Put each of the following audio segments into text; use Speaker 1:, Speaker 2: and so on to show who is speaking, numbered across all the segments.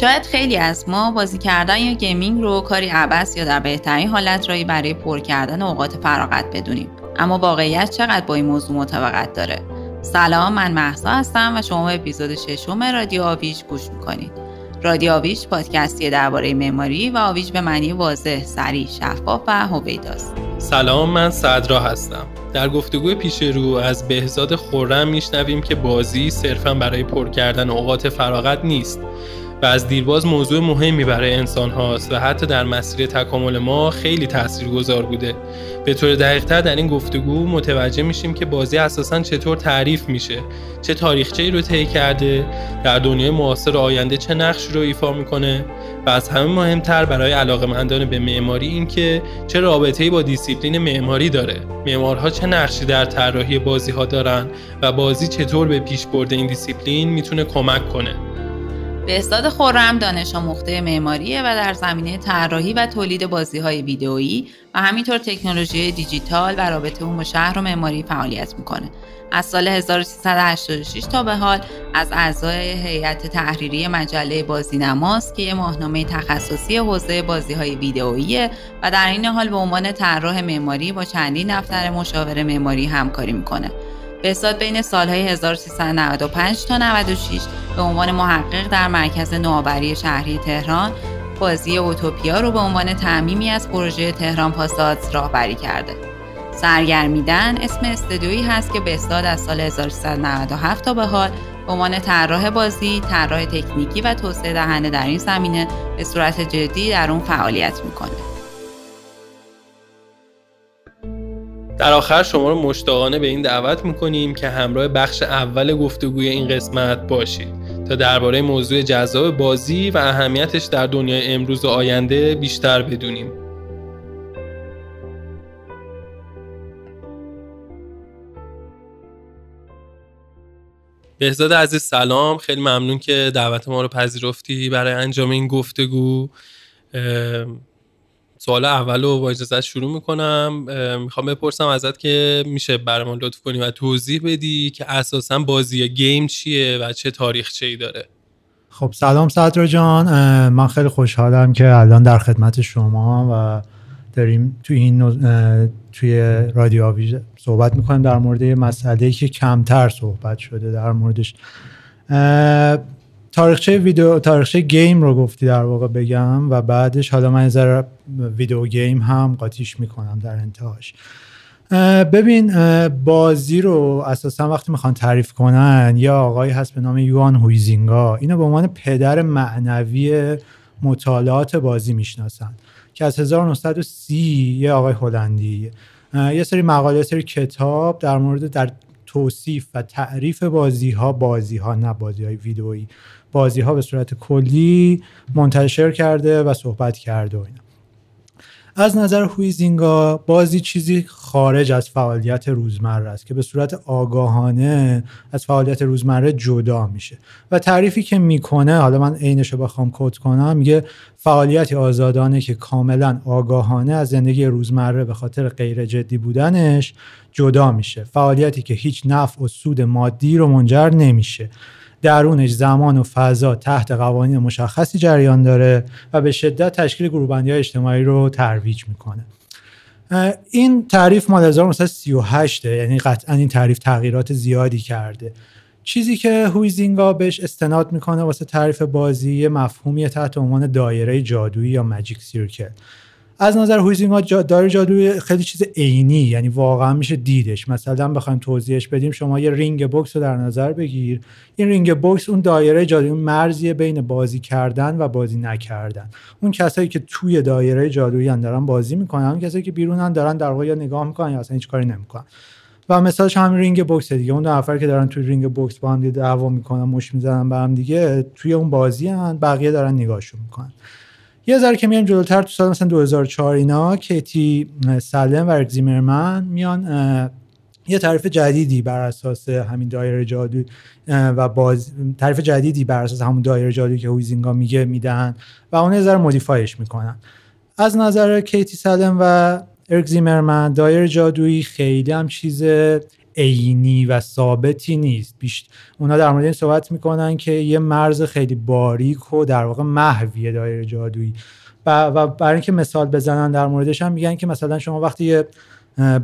Speaker 1: شاید خیلی از ما بازی کردن یا gaming رو کاری عبث یا در بهترین حالت راهی برای پر کردن اوقات فراغت بدونیم. اما واقعیت چقدر با این موضوع مطابقت داره؟ سلام من مهسا هستم و شما اپیزود ششم رادیو آویج گوش می‌کنید. رادیو آویج پادکستی درباره معماری و آویج به معنی واضح سریع شفاف و هویداست.
Speaker 2: سلام من صدرا هستم. در گفتگوی پیش رو از بهزاد خرم میشنویم که بازی صرفا برای پر کردن اوقات فراغت نیست. و از دیرباز موضوع مهمی برای انسان هاست و حتی در مسیر تکامل ما خیلی تاثیرگذار بوده. به طور دقیقتر در این گفتگو متوجه میشیم که بازی اساسا چطور تعریف میشه چه تاریخچه رو طی کرده در دنیای معاصر آینده چه نقش رو ایفا می‌کنه و از همه مهمتر برای علاقمندان به معماری این که چه رابطه‌ای با دیسیپلین معماری داره معمارها چه نقشی در طراحی بازی ها دارن و بازی چطور به پیشبرد این دیسیپلین می‌تونه کمک کنه.
Speaker 1: بهزاد خرم دانش آموخته معماریه و در زمینه طراحی و تولید بازی های ویدئویی و همینطور تکنولوژی دیجیتال و رابطه اون با شهر و معماری فعالیت می‌کنه. از سال 1386 تا به حال از اعضای هیئت تحریریه مجله بازی‌نماست که یه ماهنامه تخصصی حوزه بازی های ویدئوییه و در عین حال به عنوان طراح معماری با چندین دفتر مشاور معماری همکاری می‌کنه. بهزاد بین سالهای 1395 تا 96 به عنوان محقق در مرکز نوآوری شهری تهران بازی اوتوپیا رو به عنوان تعمیمی از پروژه تهران پاساد راهبری کرده. سرگرمیدن اسم استدیویی هست که بهزاد از سال 1397 تا به حال به عنوان طراح بازی، طراح تکنیکی و توسعه دهنده در این زمینه به صورت جدی در اون فعالیت می‌کنه.
Speaker 2: در آخر شما رو مشتاقانه به این دعوت می‌کنیم که همراه بخش اول گفتگوی این قسمت باشید تا درباره موضوع جذاب بازی و اهمیتش در دنیای امروز و آینده بیشتر بدونیم. بهزاد عزیز سلام خیلی ممنون که دعوت ما رو پذیرفتی برای انجام این گفتگو سوال اول رو با اجازت شروع می‌کنم. می‌خوام بپرسم ازت که میشه برای ما لطف کنی و توضیح بدی که اساسا بازی گیم چیه و چه تاریخچه ای داره.
Speaker 3: خب سلام صدر جان. من خیلی خوشحالم که الان در خدمت شما و داریم توی این توی رادیو آویژ صحبت می‌کنیم در مورد مسئله که کمتر صحبت شده در موردش. تاریخچه ویدیو تاریخچه گیم رو گفتی در واقع بگم و بعدش حالا من ذره ویدیو گیم هم قاطیش می‌کنم در انتهاش. ببین بازی رو اساسا وقتی می‌خوان تعریف کنن یا آقایی هست به نام یوان هویزینگا. اینو به عنوان پدر معنوی مطالعات بازی می‌شناسن که از 1930 یه آقای هلندی. یه سری مقاله سری کتاب در مورد در توصیف و تعریف بازی ها بازی ها نه بازی های ویدئویی. بازی ها به صورت کلی منتشر کرده و صحبت کرده و اینا. از نظر هویزینگا بازی چیزی خارج از فعالیت روزمره است که به صورت آگاهانه از فعالیت روزمره جدا میشه. و تعریفی که می‌کنه حالا من عینش رو بخوام کد کنم میگه فعالیتی آزادانه که کاملا آگاهانه از زندگی روزمره به خاطر غیر جدی بودنش جدا میشه. فعالیتی که هیچ نفع و سود مادی رو منجر نمیشه. درونش زمان و فضا تحت قوانین مشخصی جریان داره و به شدت تشکیل گروهبندی های اجتماعی رو ترویج می‌کنه. این تعریف مال 1938 یعنی قطعا این تعریف تغییرات زیادی کرده. چیزی که هویزینگا بهش استناد می‌کنه واسه تعریف بازی مفهومی تحت عنوان دایره جادویی یا magic circle. از نظر هویزینگ دایره جادویی خیلی چیز عینی یعنی واقعا میشه دیدش. مثلا بخوایم توضیحش بدیم شما یه رینگ بوکس رو در نظر بگیر. این رینگ بوکس اون دایره جادویی اون مرزی بین بازی کردن و بازی نکردن. اون کسایی که توی دایره جادویی دارن بازی می‌کنن اون کسایی که بیرونن دارن در واقع نگاه می‌کنن یا اصلا هیچ کاری نمی‌کنن. و مثالش هم رینگ بوکس دیگه. اون دو نفر که دارن توی رینگ بوکس با هم دعوا می‌کنن مشت می‌زنن به هم دیگه توی اون بازی‌ان بقیه دارن نگاهشون می‌کنن. یه ذره که میایم جلوتر تو سال مثلا 2004 اینا کیتی سیلن و اریک زیمرمن میان یه تعریف جدیدی بر اساس همین دایره جادو و باز تعریف جدیدی بر اساس همون دایره جادو که هویزینگا میگه میدن و اون یه ذره مودیفایش می‌کنن. از نظر کیتی سالم و ارک زیمرمن دایره جادویی خیلی هم چیز عینی و ثابتی نیست. بیش اونا در مورد این صحبت می‌کنن که یه مرز خیلی باریک و در واقع محویه دایره جادویی. و برای اینکه مثال بزنن در موردش هم میگن که مثلا شما وقتی یه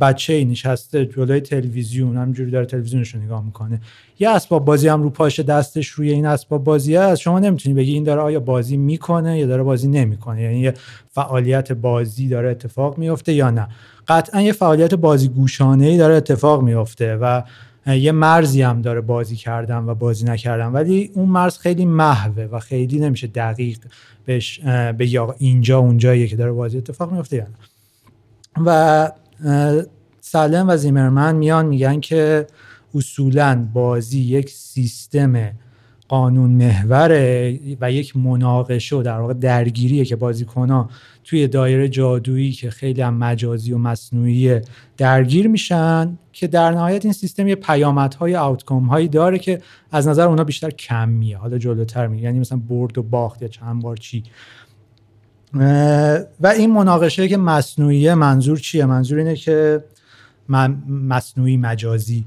Speaker 3: بچه ای نشسته جلوی تلویزیون همینجوری داره تلویزیونش رو نگاه می‌کنه یه اسباب بازی هم رو پاش دستش روی این اسباب بازی هست. شما نمی‌تونی بگی این داره آیا بازی می‌کنه یا داره بازی نمی‌کنه؟ یعنی یه فعالیت بازی داره اتفاق میفته یا نه. قطعا یه فعالیت بازی گوشانه ای داره اتفاق میفته و یه مرزی هم داره بازی کردن و بازی نکردن. ولی اون مرز خیلی محوه و خیلی نمیشه دقیق بهش به اینجا اونجاییه که داره بازی اتفاق میفته یا نه. و سالم و زیمرمن میان میگن که اصولا بازی یک سیستم قانون محوره و یک مناقشه و در واقع درگیریه که بازیکنها توی دایره جادویی که خیلی هم مجازی و مصنوعی درگیر میشن که در نهایت این سیستم یه پیامدهای آوتکام هایی داره که از نظر اونا بیشتر کم میه حالا جلوتر میگه یعنی مثلا برد و باخت یا چند بار چی. و این مناقشه که مصنوعیه منظور چیه؟ منظور اینه که مصنوعی مجازی.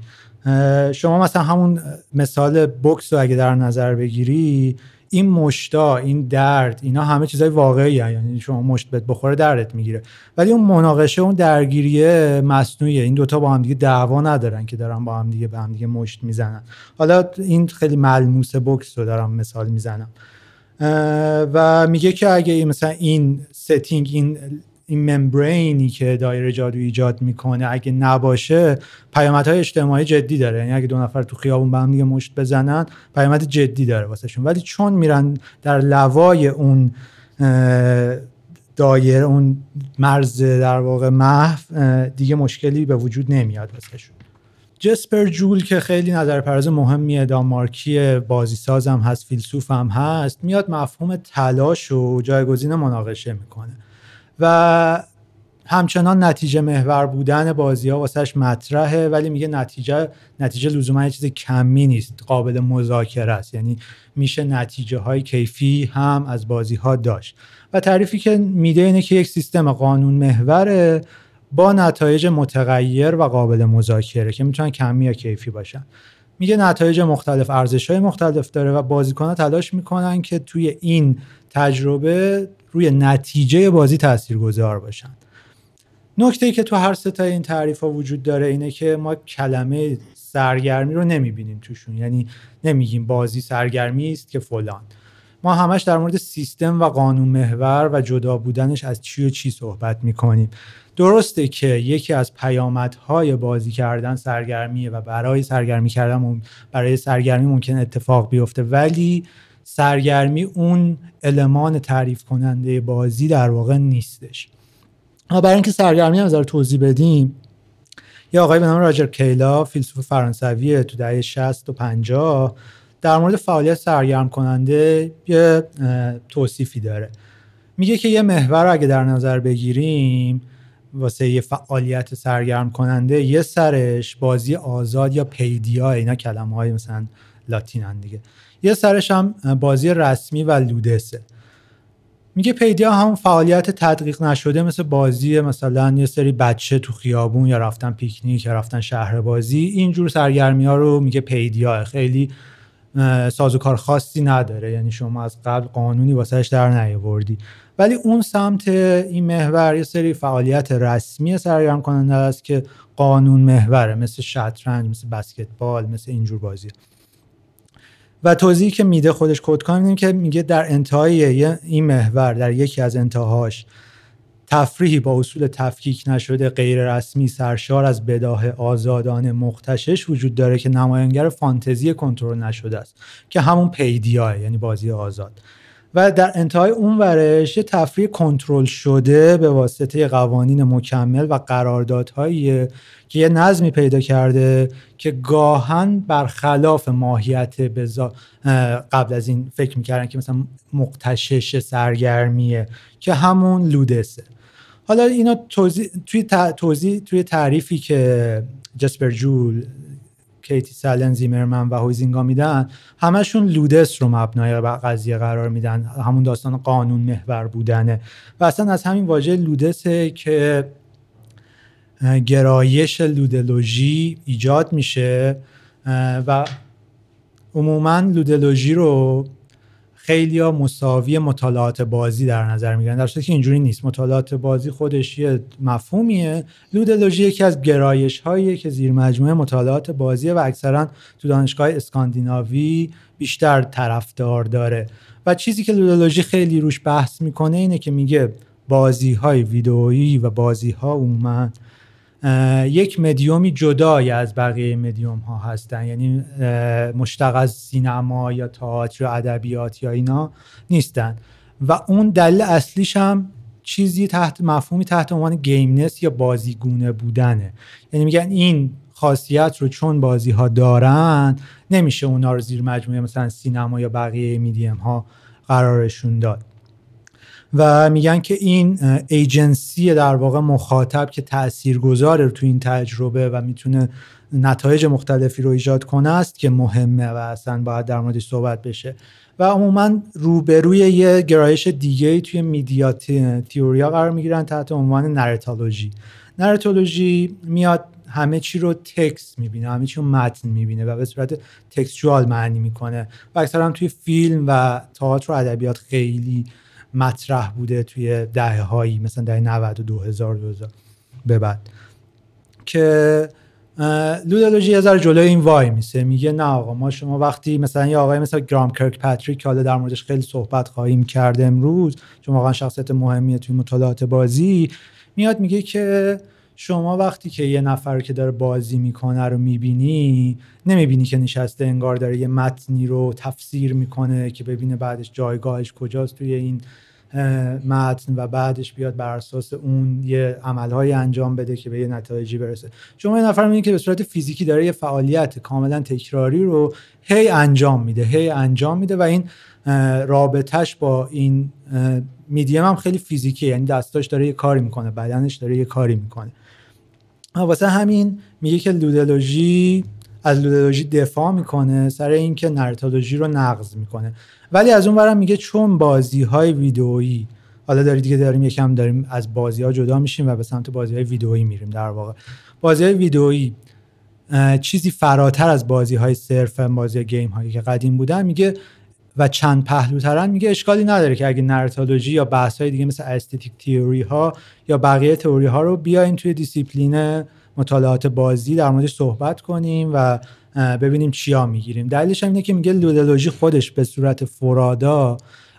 Speaker 3: شما مثلا همون مثال بکس رو اگه در نظر بگیری این مشتا این درد اینا همه چیزای واقعی یعنی شما مشت بهت بخوره دردت می‌گیره. ولی اون مناقشه اون درگیریه مصنوعیه. این دوتا با هم دیگه دعوا ندارن که دارن با هم دیگه به هم دیگه مشت می‌زنن. حالا این خیلی ملموس بکس رو دارم مثال می‌زنم. و میگه که اگه مثلا این setting این این membrane ی که دایره جادو ایجاد می‌کنه اگه نباشه پیامدهای اجتماعی جدی داره. یعنی اگه دو نفر تو خیابون به هم دیگه مشت بزنن پیامد جدی داره واسهشون. ولی چون میرن در لوای اون دایره اون مرز در واقع محو دیگه مشکلی به وجود نمیاد واسهشون. جسپر جول که خیلی نظریه پرداز مهمیه دانمارکی بازی سازم هست فیلسوف هم هست میاد مفهوم تلاش و جایگزین مناقشه می‌کنه. و همچنان نتیجه محور بودن بازی ها واسهش مطرحه ولی میگه نتیجه نتیجه لزوما یه چیز کمی نیست قابل مذاکره است. یعنی میشه نتیجه های کیفی هم از بازی ها داشت. و تعریفی که میده اینه که یک سیستم قانون محوره با نتایج متغیر و قابل مذاکره که می‌تونن کمی یا کیفی باشن. میگه نتایج مختلف ارزش های مختلف داره و بازیکن تلاش می‌کنن که توی این تجربه روی نتیجه بازی تاثیرگذار باشن. نکته ای که تو هر سه این تعریف ها وجود داره اینه که ما کلمه سرگرمی رو نمی‌بینیم توشون. یعنی نمیگیم بازی سرگرمی است که فلان. ما همش در مورد سیستم و قانون محور و جدا بودنش از چی و چی صحبت می‌کنیم. درسته که یکی از پیامدهای بازی کردن سرگرمیه و برای سرگرمی کردن برای سرگرمی ممکن اتفاق بیفته ولی سرگرمی اون المان تعریف کننده بازی در واقع نیستش. برای اینکه سرگرمی هم توضیح بدیم یه آقای به نام راجر کیلا فیلسوف فرانسوی تو دهه 60 و 50 در مورد فعالیت سرگرم کننده یه توصیفی داره. میگه که یه محور اگه در نظر بگیریم واسه یه فعالیت سرگرم کننده یه سرش بازی آزاد یا پیدیا اینا کلمه های مثلا لاتینن دیگه. یه سرش هم بازی رسمی و لودسه. میگه پیدیا هم فعالیت تدقیق نشده مثل بازی مثلا یه سری بچه تو خیابون یا رفتن پیکنیک یا رفتن شهر بازی. اینجور سرگرمی ها رو میگه پیدیا. خیلی سازوکار خاصی نداره. یعنی شما از قبل قانونی واسهش در نیاوردی. ولی اون سمت این محور یه سری فعالیت رسمی سرگرم کننده است که قانون محوره. مثل شطرنج مثل بسکتبال مثل اینجور بازی و توضیحی که میده خودش کد اینه که میگه در انتهای این محور در یکی از انتهاش تفریحی با اصول تفکیک نشده غیر رسمی سرشار از بداه آزادانه مختشش وجود داره که نمایانگر فانتزی کنترل نشده است که همون پیدیاه یعنی بازی آزاد. و در انتهای اون ورش یه تفریح کنترل شده به واسطه قوانین مکمل و قراردادهایی که یه نظمی پیدا کرده که گاهن برخلاف ماهیت بزا قبل از این فکر می‌کردن که مثلا مقتشش سرگرمیه که همون لودسه. حالا اینا توضیح توی توضیح توی تعریفی که جسپر جول کیتی سالن زیمرمن و هویزینگا میدن همشون لودس رو مبنای قضیه قرار میدن. همون داستان قانون محور بودنه. و اصلا از همین واژه لودسه که گرایش لودولوژی ایجاد میشه و عموما لودولوژی رو خیلی ها مساوی مطالعات بازی در نظر می‌گیرن در که اینجوری نیست. مطالعات بازی خودش یه مفهومیه. لودولوژی یکی از گرایش هایی که زیر مجموعه مطالعات بازیه و اکثرا تو دانشگاه اسکاندیناوی بیشتر طرفدار داره. و چیزی که لودولوژی خیلی روش بحث می‌کنه اینه که میگه بازی های ویدئویی و بازی ها عموما یک مدیومی جدای از بقیه مدیوم ها هستن. یعنی مشتق از سینما یا تئاتر یا ادبیات یا اینا نیستن. و اون دلیل اصلیش هم چیزی تحت مفهومی تحت عنوان گیمنس یا بازیگونه بودنه. یعنی میگن این خاصیت رو چون بازی ها دارن نمیشه اونا رو زیر مجموعه مثلا سینما یا بقیه میدیم ها قرارشون داد. و میگن که این ایجنسی در واقع مخاطب که تأثیر گذاره تو این تجربه و می‌تونه نتایج مختلفی رو ایجاد کنه است که مهمه و اصلا باید در موردش صحبت بشه. و عموما روبروی یه گرایش دیگه توی میدیا تیوریا قرار می‌گیرن تحت عنوان نرتولوژی نرتولوژی میاد همه چی رو تکست می‌بینه همه چی رو متن می‌بینه و به صورت تکستوال معنی می‌کنه. و اکثرا هم توی فیلم و تئاتر و ادبیات خیلی مطرح بوده توی دهه هایی مثلا دهه 90 و 2000 2000 به بعد. که لودولوژی یه ذره جلوی این وای میسه. میگه نه آقا ما شما وقتی مثلا یه آقای مثلا گرام کرک پاتریک که حالا در موردش خیلی صحبت خواهیم کرد امروز چون واقعا شخصیت مهمیه توی مطالعات بازی میاد میگه که شما وقتی که یه نفر که داره بازی می‌کنه رو می‌بینی نمی‌بینی که نشسته انگار داره یه متنی رو تفسیر می‌کنه که ببینه بعدش جایگاهش کجاست توی این متن و بعدش بیاد بر اساس اون یه عملهایی انجام بده که به یه نتایجی برسه. شما یه نفر می‌بینی که به صورت فیزیکی داره یه فعالیت کاملا تکراری رو هی انجام میده هی انجام میده و این رابطهش با این میدیم هم خیلی فیزیکی یعنی دستاش داره یه کاری می‌کنه بدنش داره یه کاری می‌کنه. واسه همین میگه که لودولوژی از لودولوژی دفاع می‌کنه سر اینکه نرتولوژی رو نقض می‌کنه. ولی از اون برم میگه چون بازی های ویدئویی حالا دارید دیگه داریم یکم داریم از بازی ها جدا میشیم و به سمت بازی های ویدئویی میریم در واقع. بازی های ویدئویی چیزی فراتر از بازی های صرف بازی گیم هایی که قدیم بودن. میگه و چند پهلوترن میگه اشکالی نداره که اگه نرتولوژی یا بحث های دیگه مثل استتیک تیوری ها یا بقیه تئوری ها رو بیاین توی دیسیپلین مطالعات بازی در موردش صحبت کنیم و ببینیم چیا می‌گیریم. دلیلش اینه که میگه ludology خودش به صورت فرادا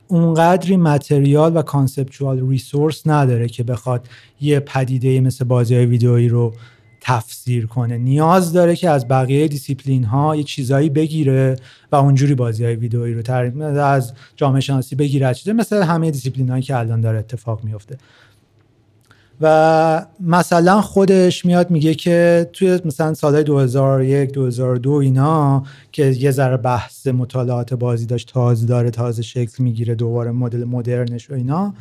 Speaker 3: اونقدری material و conceptual resource نداره که بخواد یه پدیده مثل بازی های ویدئویی رو تفسیر کنه. نیاز داره که از بقیه دیسیپلین ها یه چیزایی بگیره و اونجوری بازی های ویدئویی رو تعریف از جامعه شناسی بگیره. چیزی مثل همه دیسیپلین هایی که الان داره اتفاق میفته و مثلا خودش میاد میگه که توی مثلا سالهای 2001 2002 اینا که یه ذره بحث مطالعات بازی داشت تازه داره تازه شکل می‌گیره دوباره مدل مدرنش و اینا.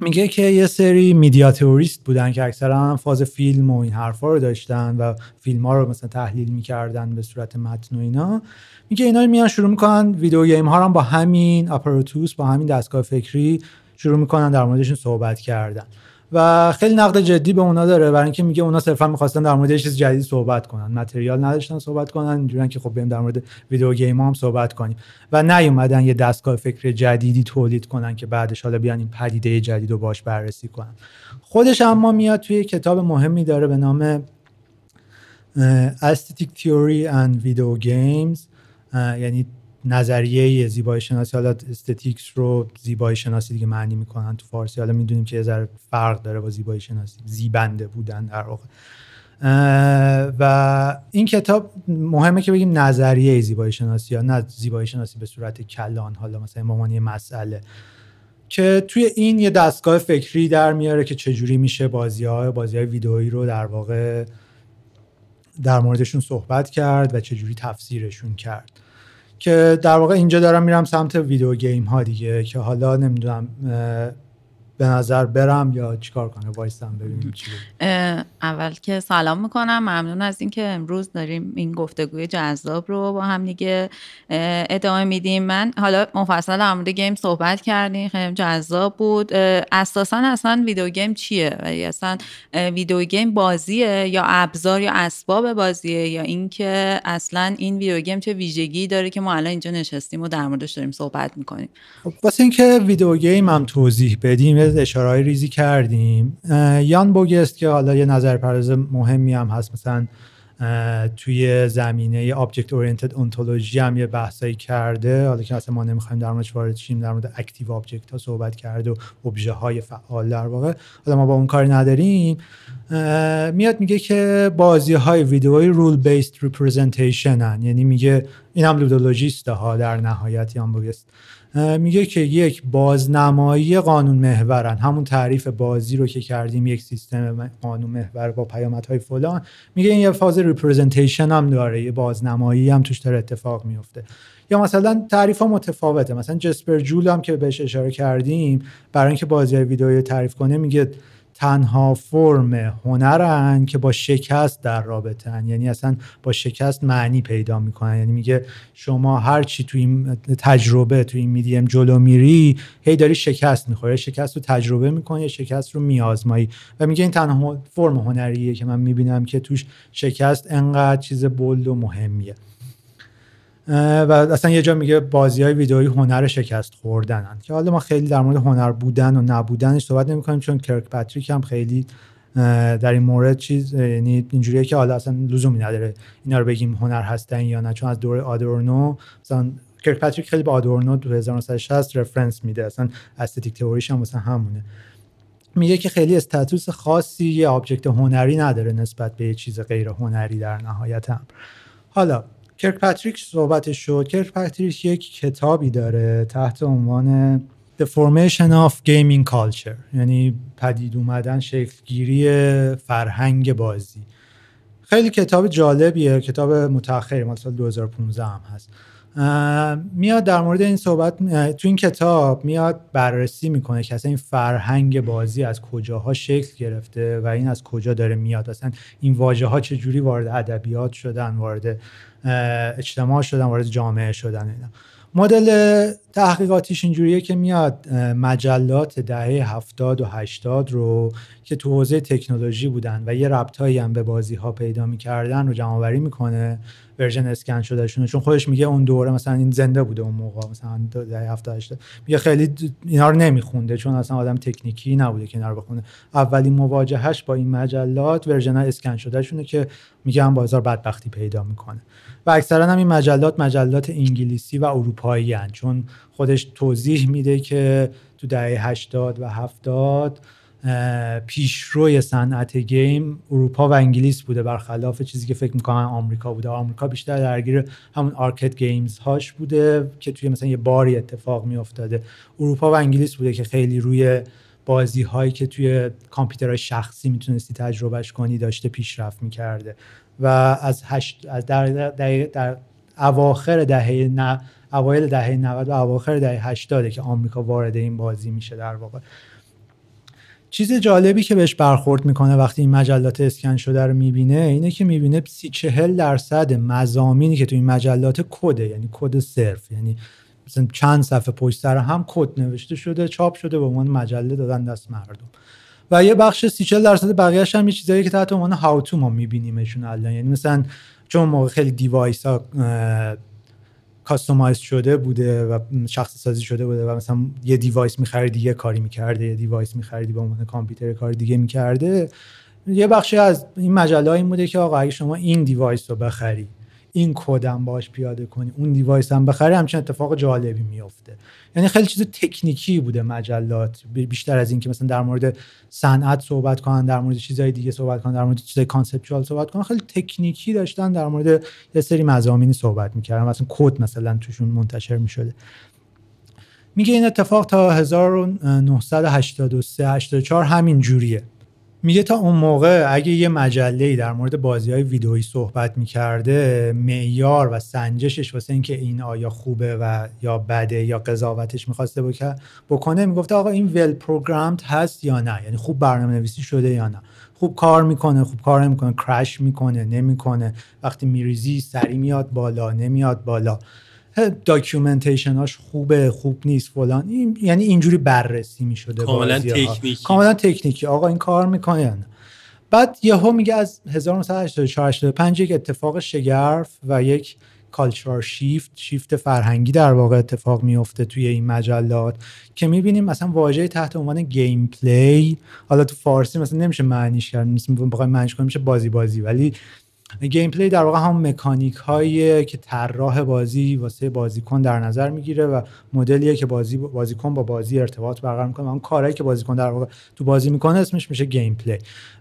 Speaker 3: میگه که یه سری میدیا تئوریست بودن که اکثرا فاز فیلم و این حرفا رو داشتن و فیلم ها رو مثلا تحلیل می‌کردن به صورت متن و اینا. میگه اینا میان شروع می‌کنن ویدیو گیم ها رو با همین اپاراتوس با همین دستگاه فکری شروع می‌کنن در موردشون صحبت کردن. و خیلی نقد جدی به اونا داره. برای اینکه میگه اونا صرفا می‌خواستن در مورد چیز جدید صحبت کنن. متریال نداشتن صحبت کنن اینجوریه که خب بریم در مورد ویدیو گیم هم صحبت کنیم. و نیومدن یه دستگاه فکر جدیدی تولید کنن که بعدش حالا بیان این پدیده جدید رو باش بررسی کنن. خودش اما میاد توی کتاب مهمی داره به نام Aesthetic Theory and Video Games. یعنی نظریه زیبایی شناسی حالا استتیکس رو زیبایی شناسی دیگه معنی می‌کنن تو فارسی. حالا می‌دونیم که یه ذره فرق داره با زیبایی شناسی زیبنده بودن در واقع. و این کتاب مهمه که بگیم نظریه زیبایی شناسی یا نه زیبایی شناسی به صورت کلان حالا مثلا ممانی مسئله. که توی این یه دستگاه فکری در میاره که چجوری میشه بازی های بازی های ویدئویی رو در واقع در موردشون صحبت کرد و چجوری تفسیرشون کرد. که در واقع اینجا دارم میرم سمت video game ها دیگه که حالا نمی‌دونم به نظر برم یا چیکار کنم؟ وایسم ببینیم چی
Speaker 1: اول که سلام می‌کنم. ممنون از اینکه امروز داریم این گفتگوی جذاب رو با هم دیگه ادامه میدیم. من حالا مفصل در مورد game صحبت کردیم. خیلی جذاب بود. اساسا اصلا video game چیه؟ و اصلا video game بازیه یا ابزار یا اسباب بازیه یا اینکه اصلا این video game چه ویژگی داره که ما الان اینجا نشستیم و در موردش داریم صحبت می‌کنیم؟
Speaker 3: خب واسه اینکه video game هم توضیح بدیم اشاره ریزی کردیم. یان بوگست که حالا یه نظریه پرداز مهمی هم هست مثلا توی زمینه oriented ontology هم یه بحثایی کرده. حالا که اصلا ما نمی‌خوایم در موردش وارد شیم در مورد active object ها صحبت کرده و ابژه های فعال در واقع. حالا ما با اون کاری نداریم. میاد میگه که بازی های ویدیویی rule-based representation یعنی میگه این هم ludologist ها در نهایت یان بوگست. میگه که یک بازنمایی قانون محورن. همون تعریف بازی رو که کردیم یک سیستم قانون محور با پیامدهای فلان. میگه این یه فاز representation هم داره یه بازنمایی هم توش داره اتفاق میفته. یا مثلا تعریف ها متفاوته. مثلا جسپر جول هم که بهش اشاره کردیم برای اینکه بازی ویدئویی تعریف کنه میگه تنها فرم هنرن که با شکست در رابطن یعنی اصلا با شکست معنی پیدا می‌کنن. یعنی میگه شما هر چی تو این تجربه تو این میدیم جلو میری هی داری شکست می‌خوری. شکست رو تجربه می‌کنی شکست رو میازمایی و میگه این تنها فرم هنریه که من می‌بینم که توش شکست انقدر چیز بلد و مهمیه. و اصلا یه جا میگه بازی های ویدئویی هنر شکست خوردنن. که حالا ما خیلی در مورد هنر بودن و نبودنش صحبت نمی چون کرک پاتریک هم خیلی در این مورد چیز یعنی اینجوریه که حالا اصلا لزومی نداره اینا رو بگیم هنر هستن یا نه. چون از دور آدورنو مثلا کرک پاتریک خیلی با آدورنو 1960 رفرنس میده. اصلا استتیک تئوریش هم مثلا همونه. میگه که خیلی status خاصی یه object هنری نداره نسبت به یه چیز غیر هنری در نهایت هم. حالا کرک پاتریک صحبتش شد. کرک پاتریک یک کتابی داره تحت عنوان The Formation of Gaming Culture یعنی پدید اومدن شکلگیری فرهنگ بازی. خیلی کتاب جالبیه کتاب متأخری مال سال 2015 هم هست. میاد در مورد این صحبت تو این کتاب میاد بررسی می‌کنه که اصلا این فرهنگ بازی از کجاها شکل گرفته و این از کجا داره میاد. اصلا این واژه ها چجوری وارد ادبیات شدن وارد اجتماع شدن وارد جامعه شدن اینا. مدل تحقیقاتیش اینجوریه که میاد مجلات دهه هفتاد و هشتاد رو که تو حوزه تکنولوژی بودن و یه ربطایی هم به بازی ها پیدا می‌کردن رو جمع آوری می‌کنه. version اسکن شدهشون چون خودش میگه اون دوره مثلا این زنده بوده اون موقع مثلا دهه 70 میگه خیلی اینا رو نمیخونده چون اصلا آدم تکنیکی نبوده که اینا رو بخونه. اولین مواجهش با این مجلات version اسکن شدهشونه که میگه با زار و بدبختی پیدا می‌کنه. و اکثرا هم این مجلات مجلات انگلیسی و اروپایی هن چون خودش توضیح میده که تو دهه 80 و 70 پیشروی صنعت game اروپا و انگلیس بوده برخلاف چیزی که فکر می‌کنن آمریکا بوده. آمریکا بیشتر درگیر همون arcade games هاش بوده که توی مثلا یه باری اتفاق میافتاده. اروپا و انگلیس بوده که خیلی روی بازی هایی که توی کامپیوترهای شخصی می‌تونستی تجربهش کنی داشته پیشرفت می‌کرده. و از, هشت، از در, در, در اواخر دهه نه اوایل دهه 90 و اواخر دهه 80 که آمریکا وارد این بازی میشه در واقع. چیز جالبی که بهش برخورد می‌کنه وقتی این مجلات اسکن شده رو می‌بینه اینه که می‌بینه سی چهل درصد مضامینی که تو این مجلات کده یعنی کد صرف یعنی مثلا چند صفحه پشت سر هم کد نوشته شده چاپ شده به عنوان مجله دادن دست مردم. و یه بخش سی چهل درصد بقیه‌اش هم یه چیزایی که تحت عنوان how to ما میبینیمشون الان. یعنی مثلا چون موقع خیلی device ها customize شده بوده و شخصی سازی شده بوده و مثلا یه device میخریدی یه کاری می‌کرده یه device میخریدی به عنوان کامپیوتر کار دیگه می‌کرده. یه بخشی از این مجله این بوده که آقا اگه شما این device رو بخری این کدم باش پیاده کنی اون device هم بخری همچین اتفاق جالبی میفته یعنی خیلی چیز تکنیکی بوده مجلات بیشتر از اینکه مثلا در مورد صنعت صحبت کنن در مورد چیزهای دیگه صحبت کنن در مورد چیزای conceptual صحبت کنن. خیلی تکنیکی داشتن در مورد یه سری مضامینی صحبت می‌کردن مثلا کد مثلا توشون منتشر می‌شده. میگه این اتفاق تا 1983 84 همین جوریه. میگه تا اون موقع اگه یه مجله در مورد بازی های ویدئویی صحبت می‌کرده معیار و سنجشش واسه اینکه این آیا خوبه و یا بده یا قضاوتش می‌خواسته بکنه می‌گفته آقا این ول پروگرامد هست یا نه؟ یعنی خوب برنامه نویسی شده یا نه؟ خوب کار می‌کنه خوب کار نمی‌کنه کرش می‌کنه نمی‌کنه. وقتی میریزی سری میاد بالا نمیاد بالا. هاش خوبه خوب نیست فلان. این یعنی اینجوری بررسی می‌شده
Speaker 2: کاملا تکنیکی.
Speaker 3: کاملا تکنیکی. آقا این کار می‌کنه یا نه بعد یهو میگه از 1984 یک اتفاق شگرف و یک cultural shift shift فرهنگی در واقع اتفاق میفته توی این مجلات که می‌بینیم مثلا واژه تحت عنوان gameplay حالا تو فارسی مثلا نمیشه معنیش کرد بخوایم معنیش کنیم میشه بازی بازی. ولی gameplay در واقع هم مکانیک هایی که طراح بازی واسه بازیکن در نظر می‌گیره و مدلیه که بازی بازیکن با بازی ارتباط برقرار می‌کنه. اون کارهایی که بازیکن در واقع تو بازی می‌کنه اسمش میشه gameplay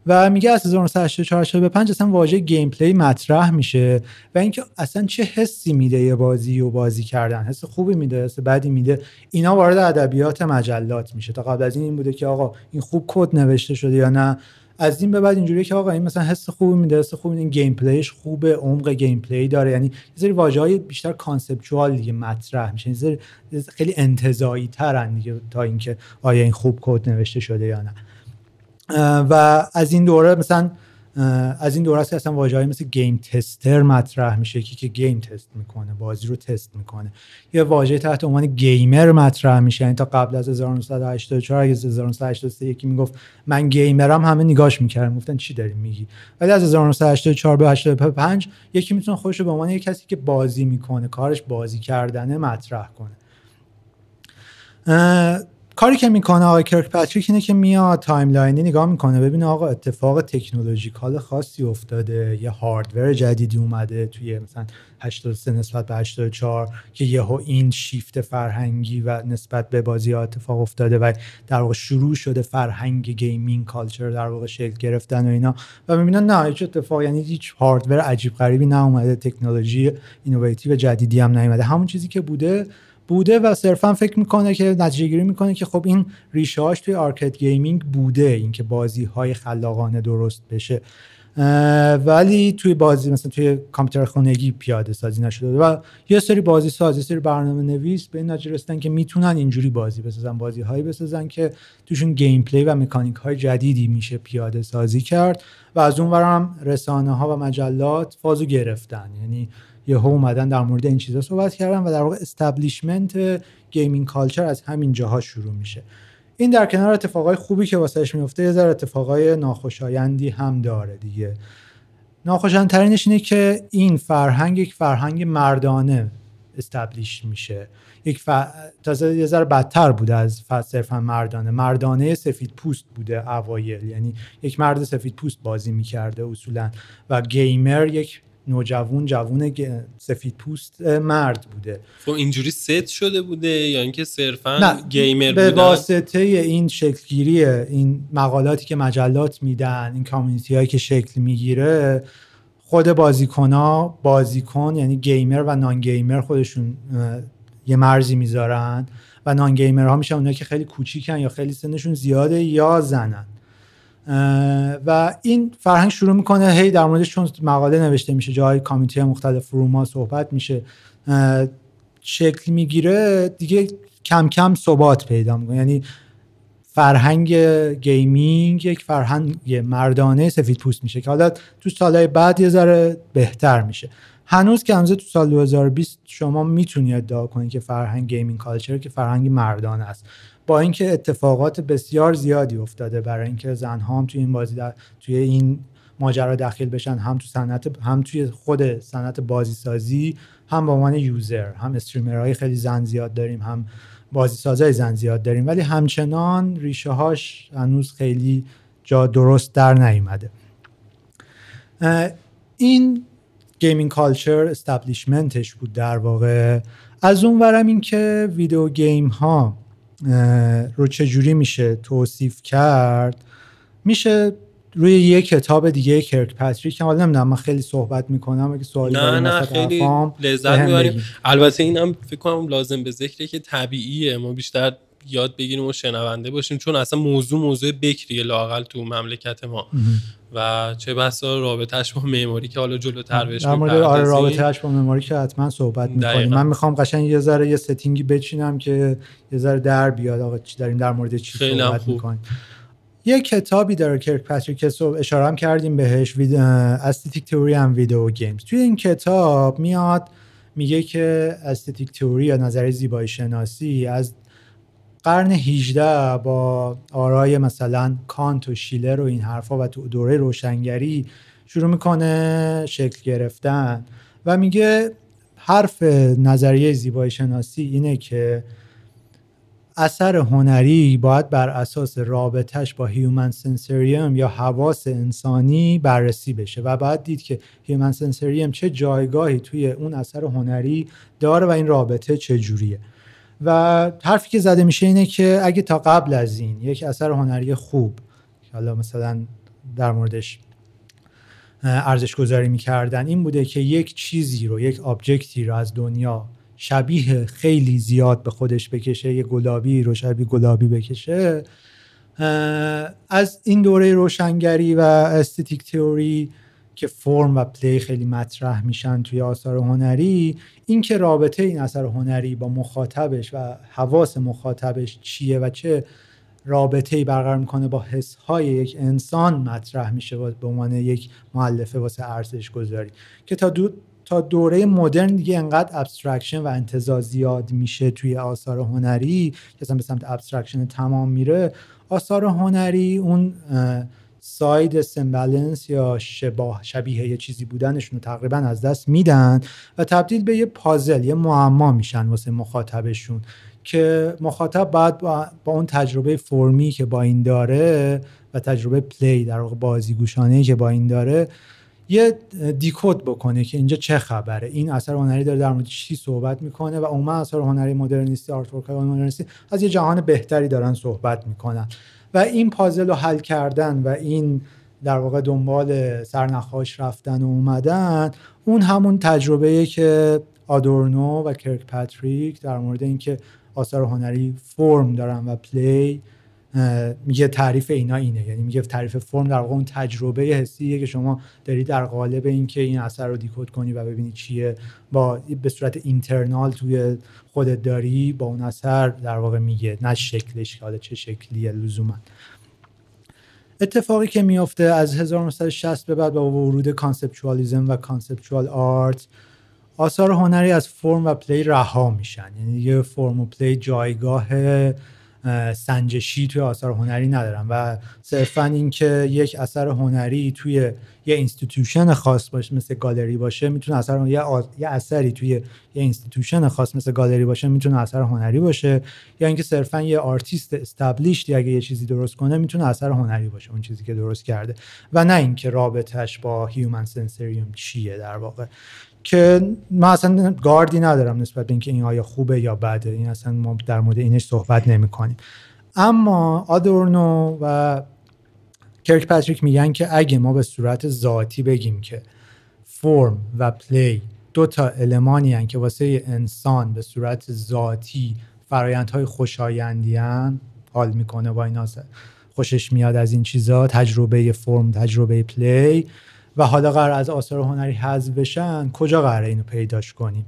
Speaker 3: و میگه از 1984 به 5 اصلا واژه gameplay مطرح میشه و اینکه اصلا چه حسی میده یه بازی و بازی کردن. حس خوبی میده حس بدی میده. اینا وارد ادبیات مجلات میشه. تا قبل از این این بوده که آقا این خوب کد نوشته شده یا نه. از این به بعد اینجوریه که آقا این مثلا حس خوبی میده حس خوبی این gameplay ش خوبه عمق gameplay داره. یعنی یه سری واژه‌های بیشتر conceptual دیگه مطرح میشه. یه خیلی انتزاعی ترن دیگه تا اینکه آیا این خوب کد نوشته شده یا نه. و از این دوره مثلا از این دوره اصلا واژه‌ای مثل game tester مطرح میشه که که game test می‌کنه بازی رو تست می‌کنه. یه واژه تحت عنوان gamer مطرح میشه. یعنی تا قبل از 1984 اگه 1983 یکی می‌گفت من گیمرم همه نگاش می‌کردن گفتن چی داری میگی؟ ولی از 1984 به 85 یکی می‌تونه خودش به عنوان یه کسی که بازی می‌کنه کارش بازی کردنه مطرح کنه. کاری که می‌کنه آقای کرک پاتریک اینه که میاد timeline ی نگاه می‌کنه ببینه آقا اتفاق technological خاصی افتاده یه hardware جدیدی اومده توی مثلا 83 نسبت به 84 که یهو این شیفت فرهنگی و نسبت به بازی ها اتفاق افتاده و در واقع شروع شده فرهنگ gaming culture در واقع شکل گرفتن و اینا. و می‌بینن نه هیچ اتفاق یعنی هیچ hardware عجیب غریبی نه تکنولوژی innovative جدیدی هم نیومده. همون چیزی که بوده بوده و صرفا فکر می‌کنه که نتیجه گیری می‌کنه که خب این ریشه هاش توی arcade gaming بوده اینکه بازی های خلاقانه درست بشه. ولی توی بازی مثلا توی کامپیوتر خانگی پیاده سازی نشده و یه سری بازی ساز یه سری برنامه نویس به این نتیجه رسیدن که می‌تونن اینجوری بازی بسازن بازی هایی بسازن که توشون gameplay و مکانیک های جدیدی میشه پیاده سازی کرد و از اون هم رسانه ها و مجلات فازو گرفتن. یعنی یهو اومدن در مورد این چیزا صحبت کردن و در واقع establishment gaming culture از همین جاها شروع میشه. این در کنار اتفاقای خوبی که واسهش میفته یه ذره اتفاقای ناخوشایندی هم داره دیگه. ناخوشایندترینش اینه که این فرهنگ یک فرهنگ مردانه استبلیش میشه. یک ف... تازه یه ذره بدتر بوده از صرفا مردانه. مردانه سفید پوست بوده اوایل. یعنی یک مرد سفید پوست بازی می‌کرده اصولا. و گیمر یک نوجوان جوون سفید پوست مرد بوده.
Speaker 2: خب اینجوری ست شده بوده یا اینکه صرفا گیمر
Speaker 3: به واسطه این شکلگیری این مقالاتی که مجلات میدن این کامیونیتی هایی که شکل می‌گیره خود بازیکن ها بازیکن یعنی گیمر و نان گیمر خودشون یه مرزی می‌ذارن و نان گیمر ها میشن اونایی که خیلی کوچیکن یا خیلی سنشون زیاده یا زنن. و این فرهنگ شروع می‌کنه هی در موردش چون مقاله نوشته میشه جای کامیتی مختلف روما صحبت میشه شکل می‌گیره دیگه کم کم ثبات پیدا می‌کنه. یعنی فرهنگ gaming یک فرهنگ مردانه سفید پوست میشه که حالا تو سالهای بعد یه ذره بهتر میشه. هنوز که هنوز تو سال 2020 شما می‌تونید ادعا کنید که فرهنگ gaming culture که فرهنگ مردانه است. با اینکه اتفاقات بسیار زیادی افتاده برای اینکه زنها هم توی این بازی در... توی این ماجرا داخل بشن هم تو صنعت هم توی خود صنعت بازی سازی هم به عنوان user. هم streamer های خیلی زن زیاد داریم هم بازی سازای زن زیاد داریم. ولی همچنان ریشه هاش هنوز خیلی جا درست در نیومده. این gaming culture establishment ش بود در واقع. از اون ورم این که video game ها رو چجوری میشه توصیف کرد میشه روی یه کتاب دیگه کرک پاتریک حالا نمی‌دونم من خیلی صحبت می‌کنم اگه سوالی
Speaker 2: نه نه خیلی لذت می‌بریم. البته اینم فکر کنم لازم به ذکره که طبیعیه. ما بیشتر یاد بگیریم و شنونده باشیم چون اصلا موضوع موضوع بکریه لاقل تو مملکت ما. و چه بسا رابطهش با معماری که حالا جلوتر بهش
Speaker 3: در مورد آره رابطهش با معماری که حتما صحبت می‌کنیم. من می‌خوام قشنگ یه ذره یه setting ی بچینم که یه ذره در بیاد. آقا چی داریم در مورد چی صحبت می‌کنیم؟ یه کتابی داره کرک پاتریک که اشاره هم کردیم بهش. Aesthetic Theory and Video Games توی این کتاب میاد میگه که aesthetic theory یا نظریه زیبایی شناسی از قرن 18 با آرای مثلا کانت و شیلر و این حرفا و تو دوره روشنگری شروع می‌کنه شکل گرفتن و میگه حرف نظریه زیبایی شناسی اینه که اثر هنری باید بر اساس رابطش با human sensorium یا حواس انسانی بررسی بشه و باید دید که human sensorium چه جایگاهی توی اون اثر هنری داره و این رابطه چه جوریه و حرفی که زده میشه اینه که اگه تا قبل از این یک اثر هنری خوب حالا مثلا در موردش ارزش گذاری می‌کردن این بوده که یک چیزی رو یک آبجکتی رو از دنیا شبیه خیلی زیاد به خودش بکشه یه گلابی رو شبیه گلابی بکشه از این دوره روشنگری و استتیک تئوری که فرم و play خیلی مطرح میشن توی آثار هنری این که رابطه این اثر هنری با مخاطبش و حواس مخاطبش چیه و چه رابطه ای برقرار می‌کنه با حس های یک انسان مطرح میشه به عنوان یک مؤلفه واسه ارزش گذاری که تا دو تا دوره مدرن دیگه انقدر abstraction و انتزاع زیاد میشه توی آثار هنری که به سمت abstraction تمام میره آثار هنری اون side semblance یا شباهت شبیه یه چیزی بودنشون رو تقریبا از دست میدن و تبدیل به یه پازل یه معما میشن واسه مخاطبشون که مخاطب بعد با, با اون تجربه فرمی که با این داره و تجربه play در واقع بازیگوشانه که با این داره یه decode بکنه که اینجا چه خبره. این اثر هنری داره در مورد چی صحبت می‌کنه و عموما اثر هنری مدرنیستی artwork مدرنیستی از یه جهان بهتری دارن صحبت می‌کنن. و این پازل رو حل کردن و این در واقع دنبال سرنخاش رفتن و اومدن اون همون تجربه که آدورنو و کرک پاتریک در مورد اینکه آثار هنری فرم دارن و پلی میگه تعریف اینا اینه. یعنی میگه تعریف فرم در واقع اون تجربه حسیه که شما داری در قالب اینکه این اثر رو دیکود کنی و ببینی چیه. با به صورت internal توی خودت داری با اون اثر در واقع میگه نه شکلش حالا چه شکلیه لزوما. اتفاقی که میفته از 1960 به بعد با ورود conceptualism و conceptual art آثار هنری از فرم و play رها میشن. یعنی یه فرم و play جایگاه سنجشی توی آثار هنری ندارن و صرفا اینکه یک اثر هنری توی یه institution خاص باشه مثل گالری باشه می‌تونه اثر یه, یه اثری توی یه institution خاص مثل گالری باشه می‌تونه اثر هنری باشه. یا اینکه صرفا یه artist established اگه یه چیزی درست کنه می‌تونه اثر هنری باشه اون چیزی که درست کرده. و نه اینکه رابطش با human sensorium چیه در واقع. که من اصلا گاردی ندارم نسبت به اینکه این آیا خوبه یا بده. این اصلا ما در مورد اینش صحبت نمی کنیم اما آدورنو و کرک پاتریک میگن که اگه ما به صورت ذاتی بگیم که فرم و play دو تا المانی هن که واسه انسان به صورت ذاتی فرایندهای خوشایندی حال می‌کنه با اینا خوشش میاد از این چیزا تجربه فرم تجربه play. و حالا قراره از آثار هنری حذف بشن کجا قراره اینو پیداش کنیم؟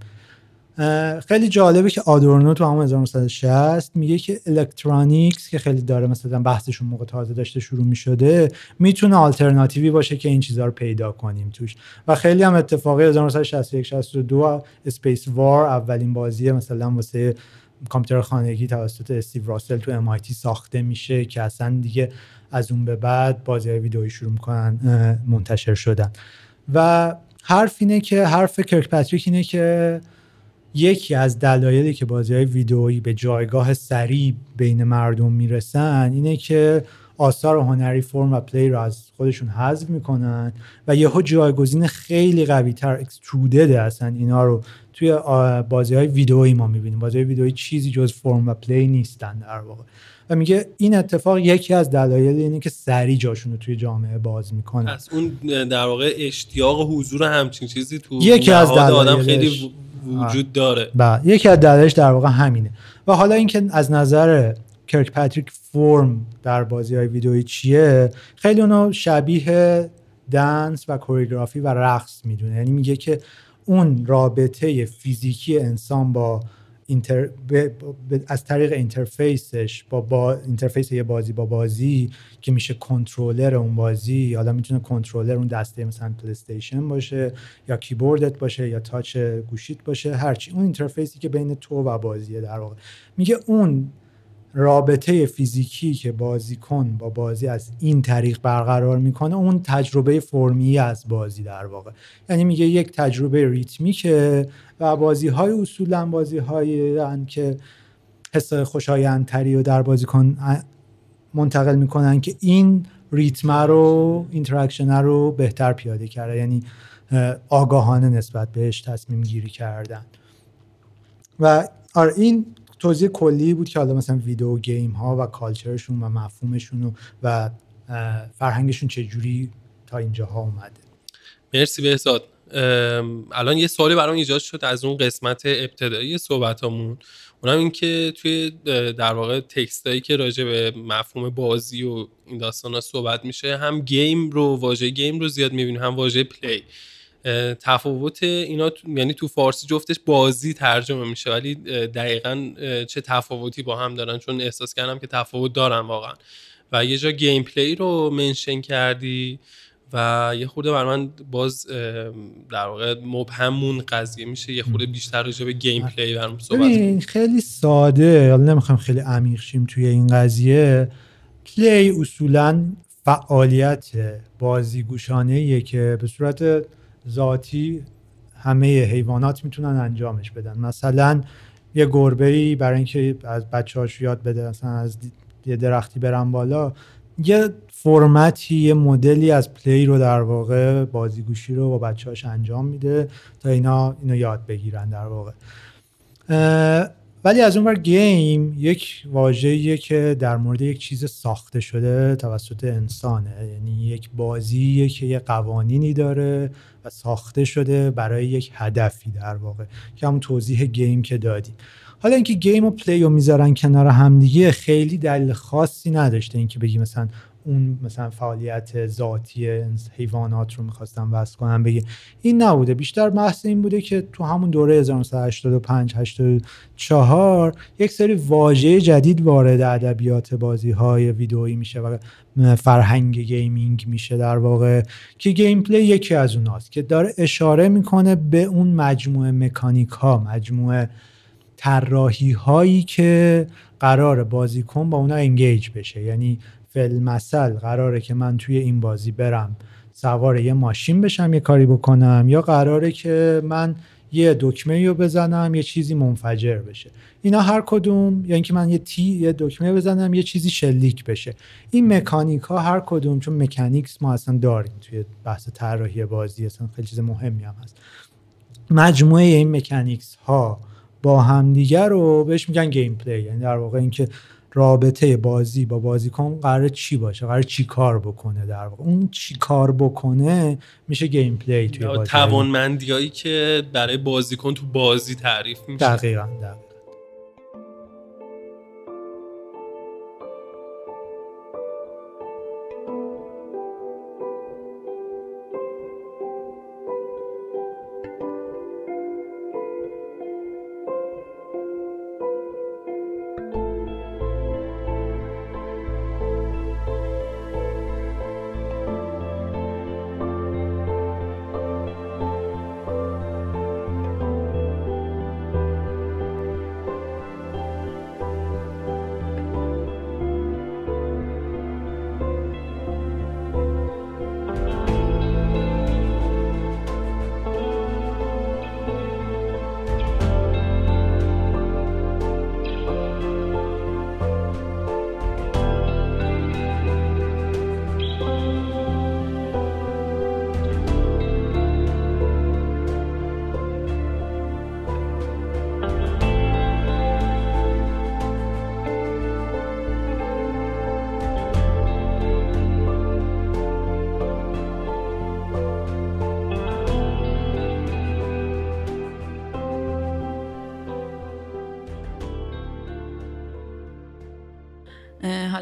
Speaker 3: خیلی جالبه که آدورنو تو همون 1960 میگه که electronics که خیلی داره مثلا بحثشون موقع تازه داشته شروع می‌شده می‌تونه آلترناتیوی باشه که این چیزها رو پیدا کنیم توش. و خیلی هم اتفاقی 1961 62 Spacewar اولین بازی مثلا واسه کامپیوتر خانگی توسط استیو راسل تو MIT ساخته میشه که اصلا دیگه از اون به بعد بازی ویدئویی شروع می‌کنن منتشر شدن. و حرف اینه که حرف کرک پاتریک اینه که یکی از دلایلی که بازی های ویدئویی به جایگاه سریع بین مردم می‌رسن اینه که آثار هنری فرم و پلی رو از خودشون حذف می‌کنن و یهو جایگزین خیلی قوی تر اکسترودد هستن اینا رو توی بازی های ویدئویی ما می‌بینیم. بازی های ویدئویی چیزی جز فرم و پلی نیستن در واقع. و میگه این اتفاق یکی از دلایل اینه که سری جاشون رو توی جامعه باز می‌کنه
Speaker 2: از اون در واقع اشتیاق حضور همچین چیزی تو
Speaker 3: یکی از
Speaker 2: آدم خیلی وجود داره.
Speaker 3: بله. یکی از دلایلش در واقع همینه. و حالا اینکه از نظر کرک پاتریک فرم در بازی های ویدئویی چیه خیلی اونو شبیه dance و choreography و رقص می‌دونه. یعنی میگه که اون رابطه فیزیکی انسان با inter... از طریق interface ش با, با interface یه بازی با بازی که میشه کنترلر اون بازی. حالا می‌تونه کنترلر اون دسته مثلا پلی باشه یا کیبوردت باشه یا touch گوشیت باشه هرچی. اون interface ی که بین تو و بازیه در واقع. میگه اون رابطه فیزیکی که بازیکن با بازی از این طریق برقرار می‌کنه اون تجربه فرمی از بازی در واقع. یعنی میگه یک تجربه ریتمیکه و بازی های اصولا بازی های که حس خوشایندتری و در بازیکن منتقل می‌کنن که این ریتم رو interaction رو بهتر پیاده کرده. یعنی آگاهانه نسبت بهش تصمیم گیری کردن. و آره این توضیح کلی بود که حالا مثلا video game ها و culture شون و مفهومشون و فرهنگشون چجوری تا اینجاها اومده.
Speaker 2: مرسی بهزاد. الان یه سوالی برام ایجاد شد از اون قسمت ابتدایی صحبتامون. اونم این که توی در واقع text ایی که راجع به مفهوم بازی و این داستان ها صحبت میشه هم game رو واژه game رو زیاد می‌بینیم هم واژه play. تفاوت اینا یعنی تو فارسی جفتش بازی ترجمه میشه ولی دقیقا چه تفاوتی با هم دارن چون احساس کردم که تفاوت دارن واقعا. و یه جا gameplay رو mention کردی و یه خورده بر من باز در واقع مبهمون قضیه میشه. یه خورده بیشتر راجع به gameplay برام صحبت
Speaker 3: خیلی ساده. حالا نمی‌خوام خیلی عمیق شیم توی این قضیه. play اصولا فعالیت بازیگوشانه که به صورت ذاتی همه حیوانات می‌تونن انجامش بدن. مثلا یه گربه ای برای اینکه از بچه‌هاش یاد بده مثلا از یه درختی برن بالا یه فرمتی یه مدلی از پلی رو در واقع بازیگوشی رو با بچه‌هاش انجام میده تا اینا اینو یاد بگیرن در واقع. ولی از اونور گیم یک واژه‌ایه که در مورد یک چیز ساخته شده توسط انسانه. یعنی یک بازی که یه قوانینی داره ساخته شده برای یک هدفی در واقع که همون توضیح game که دادیم. حالا اینکه game و play رو می‌ذارن کنار همدیگه خیلی دلیل خاصی نداشته. اینکه بگی مثلا اون مثلا فعالیت ذاتی حیوانات رو می‌خواستم وصل کنم بگه این نبوده. بیشتر بحث این بوده که تو همون دوره 1985 84 یک سری واژه جدید وارد ادبیات بازی های ویدئویی میشه و فرهنگ gaming میشه در واقع که gameplay یکی از اوناست که داره اشاره می‌کنه به اون مجموعه مکانیک ها مجموعه طراحی هایی که قراره بازیکن با اونا engage بشه. یعنی فی‌المثل قراره که من توی این بازی برم سوار یه ماشین بشم یه کاری بکنم یا قراره که من یه دکمه رو بزنم یه چیزی منفجر بشه. اینا هر کدوم یعنی که من یه تی یه دکمه بزنم یه چیزی شلیک بشه. این مکانیک ها هر کدوم چون mechanics ما اصلا داریم توی بحث طراحی بازی اصلا خیلی چیز مهمی هم هست. مجموعه این mechanics ها با همدیگر رو بهش میگن gameplay یعنی در واقع اینکه رابطه بازی با بازیکن قراره چی باشه؟ قراره چی کار بکنه در واقع؟ اون چی کار بکنه میشه gameplay توی بازی.
Speaker 2: توانمندیایی که برای بازیکن تو بازی تعریف میشه.
Speaker 3: دقیقاً, دقیقاً.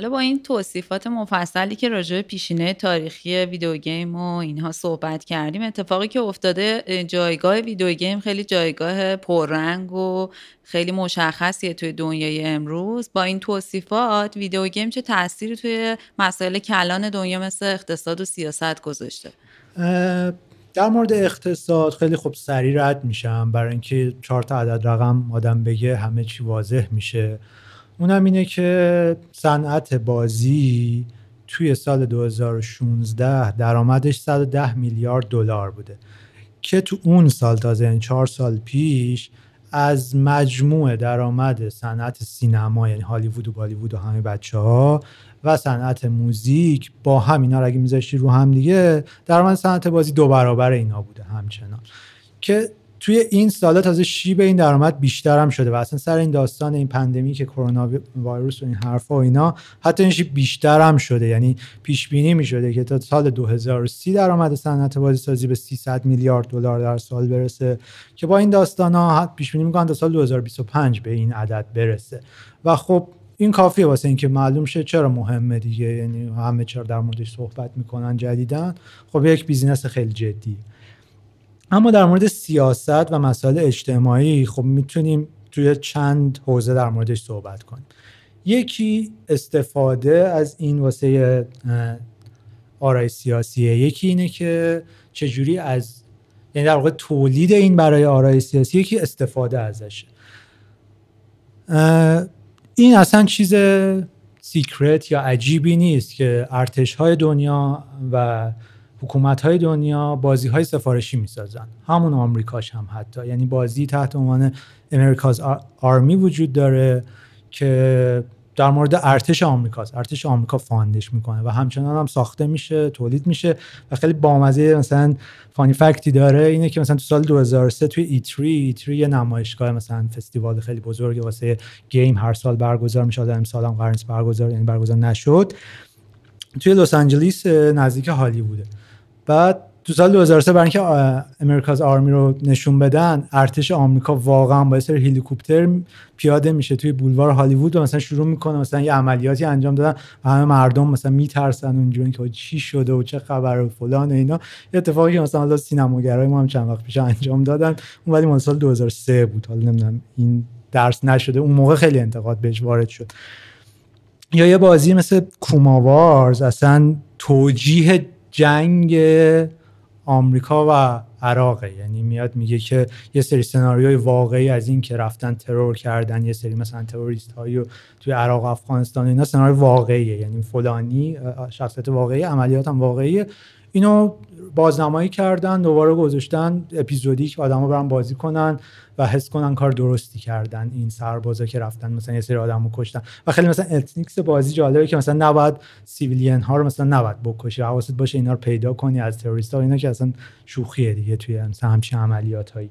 Speaker 1: با این توصیفات مفصلی که راجع به پیشینه تاریخی video game و اینها صحبت کردیم اتفاقی که افتاده جایگاه video game خیلی جایگاه پررنگ و خیلی مشخصیه توی دنیای امروز. با این توصیفات video game چه تأثیری توی مسائل کلان دنیا مثل اقتصاد و سیاست گذاشته؟
Speaker 3: در مورد اقتصاد خیلی خوب سریع رد میشم. برای اینکه چهار تا عدد رقم آدم بگه همه چی واضح میشه. اونم اینه که صنعت بازی توی سال 2016 درآمدش 110 میلیارد دلار بوده که تو اون سال تازه این چهار سال پیش از مجموع درآمد صنعت سینما یعنی هالیوود و بالیوود و همه بچه ها و صنعت موزیک با هم اینا رو اگه رو هم دیگه درآمد صنعت بازی دو برابر اینا بوده همچنان که توی این سالا تازه شیب این درآمد بیشتر هم شده و اصلا سر این داستان این پندمی که کرونا ویروس و این حرفا و اینا حتی این شیب بیشتر هم شده. یعنی پیش بینی می شده که تا سال 2030 درآمد صنعت بازی سازی به 300 میلیارد دلار در سال برسه که با این داستان ها پیش بینی می‌کنن تا سال 2025 به این عدد برسه. و خب این کافیه واسه اینکه معلوم شه چرا مهمه دیگه یعنی همه چرا در موردش صحبت می‌کنن جدیدن. خب یک بیزینس خیلی جدی اما در مورد سیاست و مسائل اجتماعی خب می‌تونیم توی چند حوزه در موردش صحبت کنیم. یکی استفاده از این واسه آرای سیاسیه. یکی اینه که چجوری از یعنی در واقع تولید این برای آرای سیاسی یکی استفاده ازشه. این اصلا چیز سیکرت یا عجیبی نیست که ارتش های دنیا و حکومت های دنیا بازی های سفارشی می‌سازن. همون آمریکاش هم حتی. یعنی بازی تحت عنوان America's Army وجود داره که در مورد ارتش آمریکاست. ارتش آمریکا fund ش می‌کنه و همچنان هم ساخته میشه تولید میشه و خیلی بامزه مثلا funny fact ی داره اینه که مثلا تو سال 2003 توی E3 E3 یه نمایشگاه مثلا فستیوال خیلی بزرگی واسه game هر سال برگزار میشه. امسال هم قرار برگزار یعنی برگزار نشد. توی لس آنجلیس نزدیک هالیووده. بعد تو سال 2003 برای اینکه امریکاز آرمی رو نشون بدن ارتش آمریکا واقعا با سر هلیکوپتر پیاده میشه توی بولوار هالیوود و مثلا شروع می‌کنه مثلا یه عملیاتی انجام دادن و همه مردم مثلا میترسن اونجوری که چی شده و چه خبر و فلان و اینا. یه اتفاقی که مثلا سینماگرای ما هم چند وقت پیش انجام دادن اون ولی مال سال 2003 بود. حالا نمی‌دونم این درس نشده. اون موقع خیلی انتقاد بهش وارد شد. یا یه بازی مثل کوماوارز اصلا توجیه جنگ آمریکا و عراقه. یعنی میاد میگه که یه سری سناریوی واقعی از این که رفتن ترور کردن یه سری مثلا تروریست هایی توی عراق و افغانستان اینا سناریو واقعیه. یعنی فلانی شخصیت واقعی عملیات هم واقعیه. اینو بازنمایی کردن دوباره گذاشتن episodic آدما برن بازی کنن. و حس کنن کار درستی کردن این سربازا که رفتن مثلا یه سری آدمو کشتن. و خیلی مثلا ethics بازی جالبه که مثلا نباید civilian ها رو مثلا نباید بکشی. حواست باشه اینا رو پیدا کنی از تروریست ها اینا که اصلا شوخیه دیگه توی مثلا همچین عملیات هایی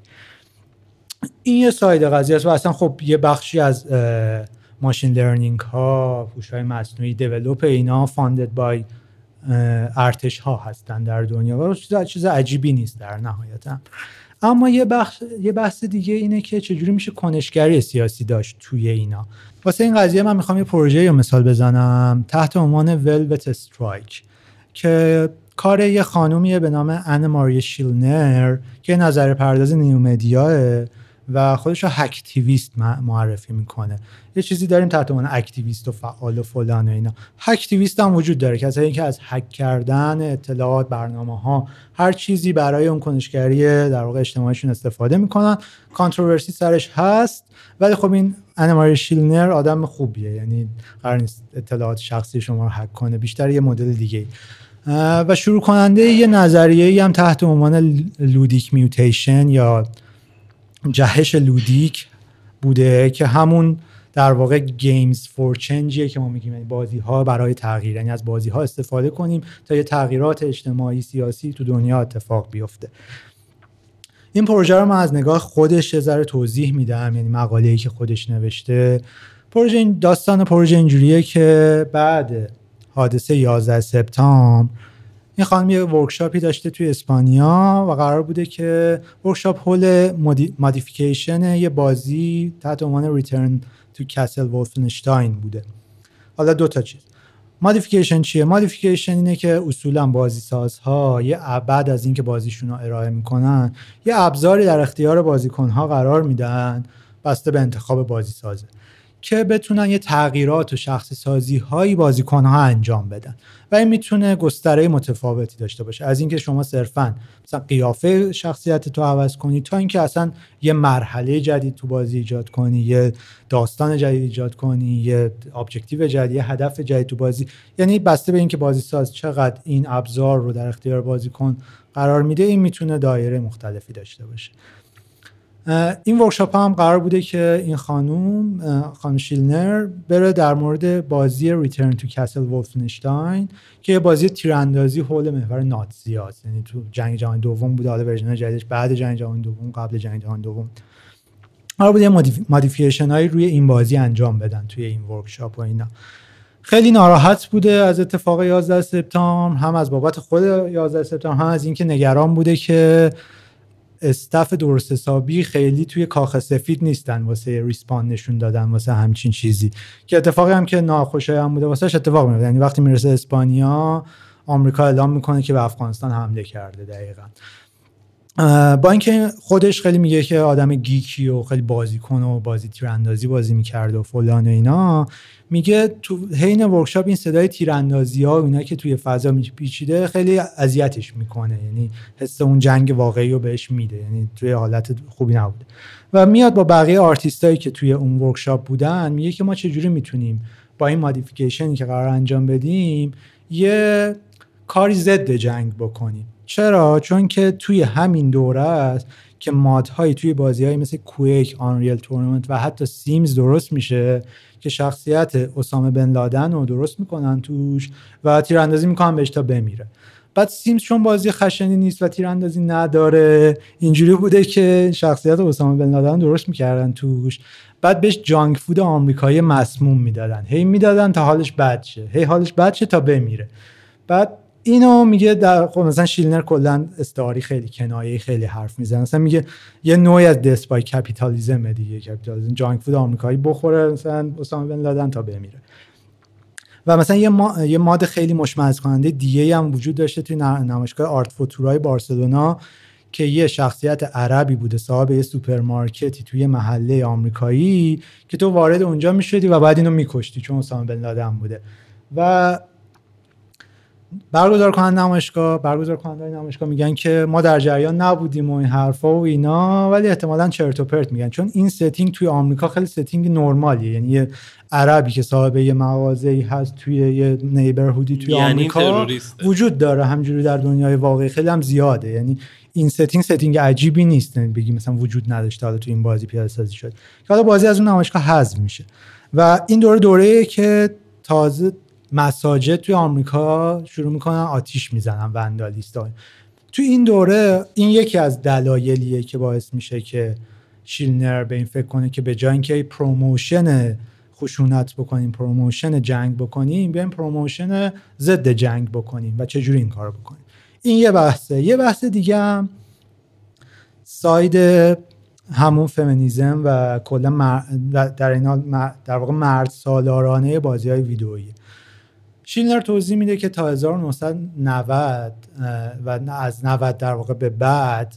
Speaker 3: این یه side قضیه است و اصلا خب یه بخشی از machine learning ها هوش های مصنوعی develop اینا funded by ارتش ها هستن در دنیا. و چیز, چیز عجیبی نیست در نهایت هم. اما یه بخش یه بحث دیگه اینه که چجوری میشه کنشگری سیاسی داشت توی اینا. واسه این قضیه من می‌خوام یه پروژه یا مثال بزنم تحت عنوان Velvet Strike که کار یه خانومیه به نام ان ماری شیلنر که نظریه پرداز new media ئه و خودش رو hacktivist معرفی می‌کنه. یه چیزی داریم تحت عنوان activist و فعال و فلان و اینا. hacktivist هم وجود داره. کسایی‌ان که از هک کردن اطلاعات برنامه ها هر چیزی برای اون کنشگری در واقع اجتماعیشون استفاده می‌کنن. controversy سرش هست ولی خب این ان ماری شیلنر آدم خوبیه. یعنی قرار نیست اطلاعات شخصی شما رو هک کنه. بیشتر یه مدل دیگه و شروع کننده یه نظریه هم تحت عنوان ludic mutation یا جهش ludic بوده که همون در واقع games for change یه که ما میگیم. یعنی بازی ها برای تغییر. یعنی از بازی ها استفاده کنیم تا یه تغییرات اجتماعی سیاسی تو دنیا اتفاق بیفته. این پروژه رو من از نگاه خودش یه ذره توضیح میدم. یعنی مقاله‌ای که خودش نوشته. پروژه داستان پروژه اینجوریه که بعد حادثه 11 سپتامبر این خانم یه workshop ی داشته توی اسپانیا و قرار بوده که workshop حول modification یه بازی تحت عنوان Return to Castle Wolfenstein بوده. حالا دو تا چیز. modification چیه؟ modification اینه که اصولا بازی سازها یه بعد از اینکه بازیشون رو ارائه می‌کنن یه ابزاری در اختیار بازیکنها قرار میدن بسته به انتخاب بازی سازه که بتونن یه تغییرات و شخصی سازی هایی بازیکن ها انجام بدن. و این می‌تونه گستره متفاوتی داشته باشه. از اینکه شما صرفا مثلا قیافه شخصیت تو عوض کنی تا اینکه اصلا یه مرحله جدید تو بازی ایجاد کنی یه داستان جدید ایجاد کنی یه ابجکتیو جدید یه هدف جدید تو بازی. یعنی بسته به اینکه بازی ساز چقدر این ابزار رو در اختیار بازیکن قرار میده این می‌تونه دایره مختلفی داشته باشه. این workshop هم قرار بوده که این خانوم خانم شیلنر بره در مورد بازی Return to Castle Wolfenstein که یه بازی تیراندازی حول محور Nazi هست. یعنی تو جنگ جهانی دوم بوده حالا version جدیدش بعد جنگ جهانی دوم قبل جنگ جهانی دوم. قرار بوده یه modification هایی روی این بازی انجام بدن توی این workshop و اینا. خیلی ناراحت بوده از اتفاق 11 سپتامبر هم از بابت خود 11 سپتامبر هم از اینکه نگران بوده که استف درست حسابی خیلی توی کاخ سفید نیستن واسه ریسپان نشون دادن واسه همچین چیزی. که اتفاقی هم که ناخوشایند بوده واسه اتفاق میفته یعنی وقتی می‌رسه اسپانیا آمریکا اعلام می‌کنه که به افغانستان حمله کرده دقیقا. با اینکه خودش خیلی میگه که آدم گیکی و خیلی بازیکن و بازی تیراندازی بازی می‌کرده و فلان و اینا میگه تو حین workshop این صدای تیراندازی ها و اینا که توی فضا میپیچیده خیلی اذیتش می‌کنه. یعنی حس اون جنگ واقعی رو بهش میده. یعنی توی حالت خوبی نبوده. و میاد با بقیه آرتیستایی که توی اون workshop بودن میگه که ما چجوری می‌تونیم با این modification ی که قرار انجام بدیم یه کاری ضد جنگ بکنیم. چرا؟ چون که توی همین دوره است که mod هایی توی بازی های مثل Quake، Unreal Tournament و حتی Sims درست میشه که شخصیت اسامه بن لادن رو درست می‌کنن توش و تیراندازی می‌کنن بهش تا بمیره. بعد سیمز چون بازی خشنی نیست و تیراندازی نداره اینجوری بوده که شخصیت اسامه بن لادن درست می‌کردن توش. بعد بهش جانک فود آمریکایی مسموم می‌دادن. هی می‌دادن تا حالش بد شه. هی حالش بد شه تا بمیره. بعد اینو میگه در خب مثلا شیلنر کلا استعاری خیلی کنایه خیلی حرف می‌زنه. مثلا میگه یه نوعی از death by capitalism دیگه capitalism junk food آمریکایی بخوره مثلا اسامه بن لادن تا بمیره. و مثلا یه, ما، یه mod خیلی مشمئز کننده دیگه هم وجود داشته توی نمایشگاه Art Futura ی بارسلونا که یه شخصیت عربی بوده صاحب یه سوپرمارکتی توی محله آمریکایی که تو وارد اونجا می‌شدی و بعد اینو میکشتی چون اسامه بن لادن بوده. و برگزار کننده نمایشگاه برگزار کننده نمایشگاه میگن که ما در جریان نبودیم و این حرفا و اینا ولی احتمالا چرت و پرت میگن. چون این setting توی آمریکا خیلی setting normal یه. یعنی یه عربی که صاحب یه مغازه‌ای هست توی یه neighborhood ی توی یعنی آمریکا وجود داره. همجوری در دنیای واقعی خیلی هم زیاده. یعنی این setting setting عجیبی نیست. یعنی بگی مثلا وجود نداشته حالا تو این بازی پیاده سازی شد. که حالا بازی از اون نمایشگاه حذف میشه. و این دوره دوره که تازه مساجد توی آمریکا شروع می‌کنن آتیش می‌زنن vandalist تو این دوره این یکی از دلایلیه که باعث میشه که شیلنر به این فکر کنه که به جای اینکه promotion خشونت بکنیم promotion جنگ بکنیم بیایم promotion ضد جنگ بکنیم و چجوری این کار بکنیم. این یه بحثه. یه بحث دیگه هم side همون فمینیزم و کلا در این در واقع مرد سالارانه بازی های ویدئویی. شیلنر توضیح میده که تا 1990 و از 90 در واقع به بعد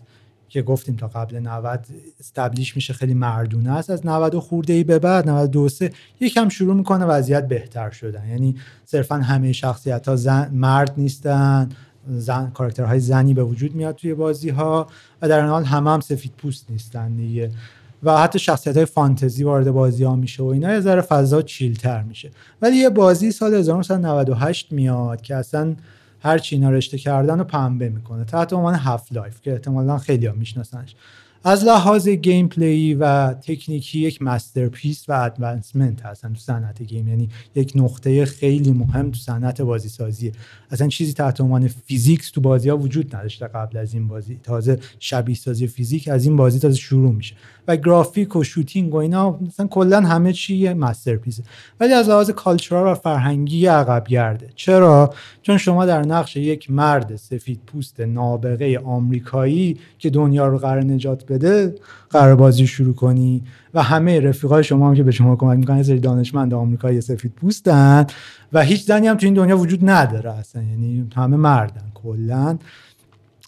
Speaker 3: که گفتیم تا قبل 90 استبلیش میشه خیلی مردونه است. از 90 خورده ای به بعد 92 سه یکم شروع می‌کنه وضعیت بهتر شدن. یعنی صرفا همه شخصیت ها زن، مرد نیستن زن کاراکترهای زنی به وجود میاد توی بازی ها و در این حال همه هم سفید پوست نیستن دیگه. و حتی شخصیت های فانتزی وارد بازی ها میشه و اینا یه ذره فضا چیلتر میشه. ولی یه بازی سال 1998 میاد که اصلا هر چی اینا رشته کردن رو پنبه می‌کنه. تحت عنوان Half-Life که احتمالا خیلی ها میشناسنش. از لحاظ gameplay و تکنیکی یک masterpiece و advancement هستن تو صنعت game یعنی یک نقطه خیلی مهم تو صنعت بازی سازیه اصلا چیزی تحت عنوان physics تو بازی ها وجود نداشته قبل از این بازی. تازه شبیه سازی فیزیک از این بازی تازه شروع میشه. و گرافیک و shooting و اینا مثلا کلا همه چی masterpiece ه ولی از لحاظ کالچورال و فرهنگی عقب گرده چرا؟ چون شما در نقش یک مرد سفید پوست نابغه آمریکایی که دنیا رو قرار نجات بده قرار بازی شروع کنی. و همه رفیقای شما هم که به شما کمک می‌کنن سری دانشمند آمریکایی سفید پوستن. و هیچ زنی هم تو این دنیا وجود نداره اصلا یعنی همه مردن کلا.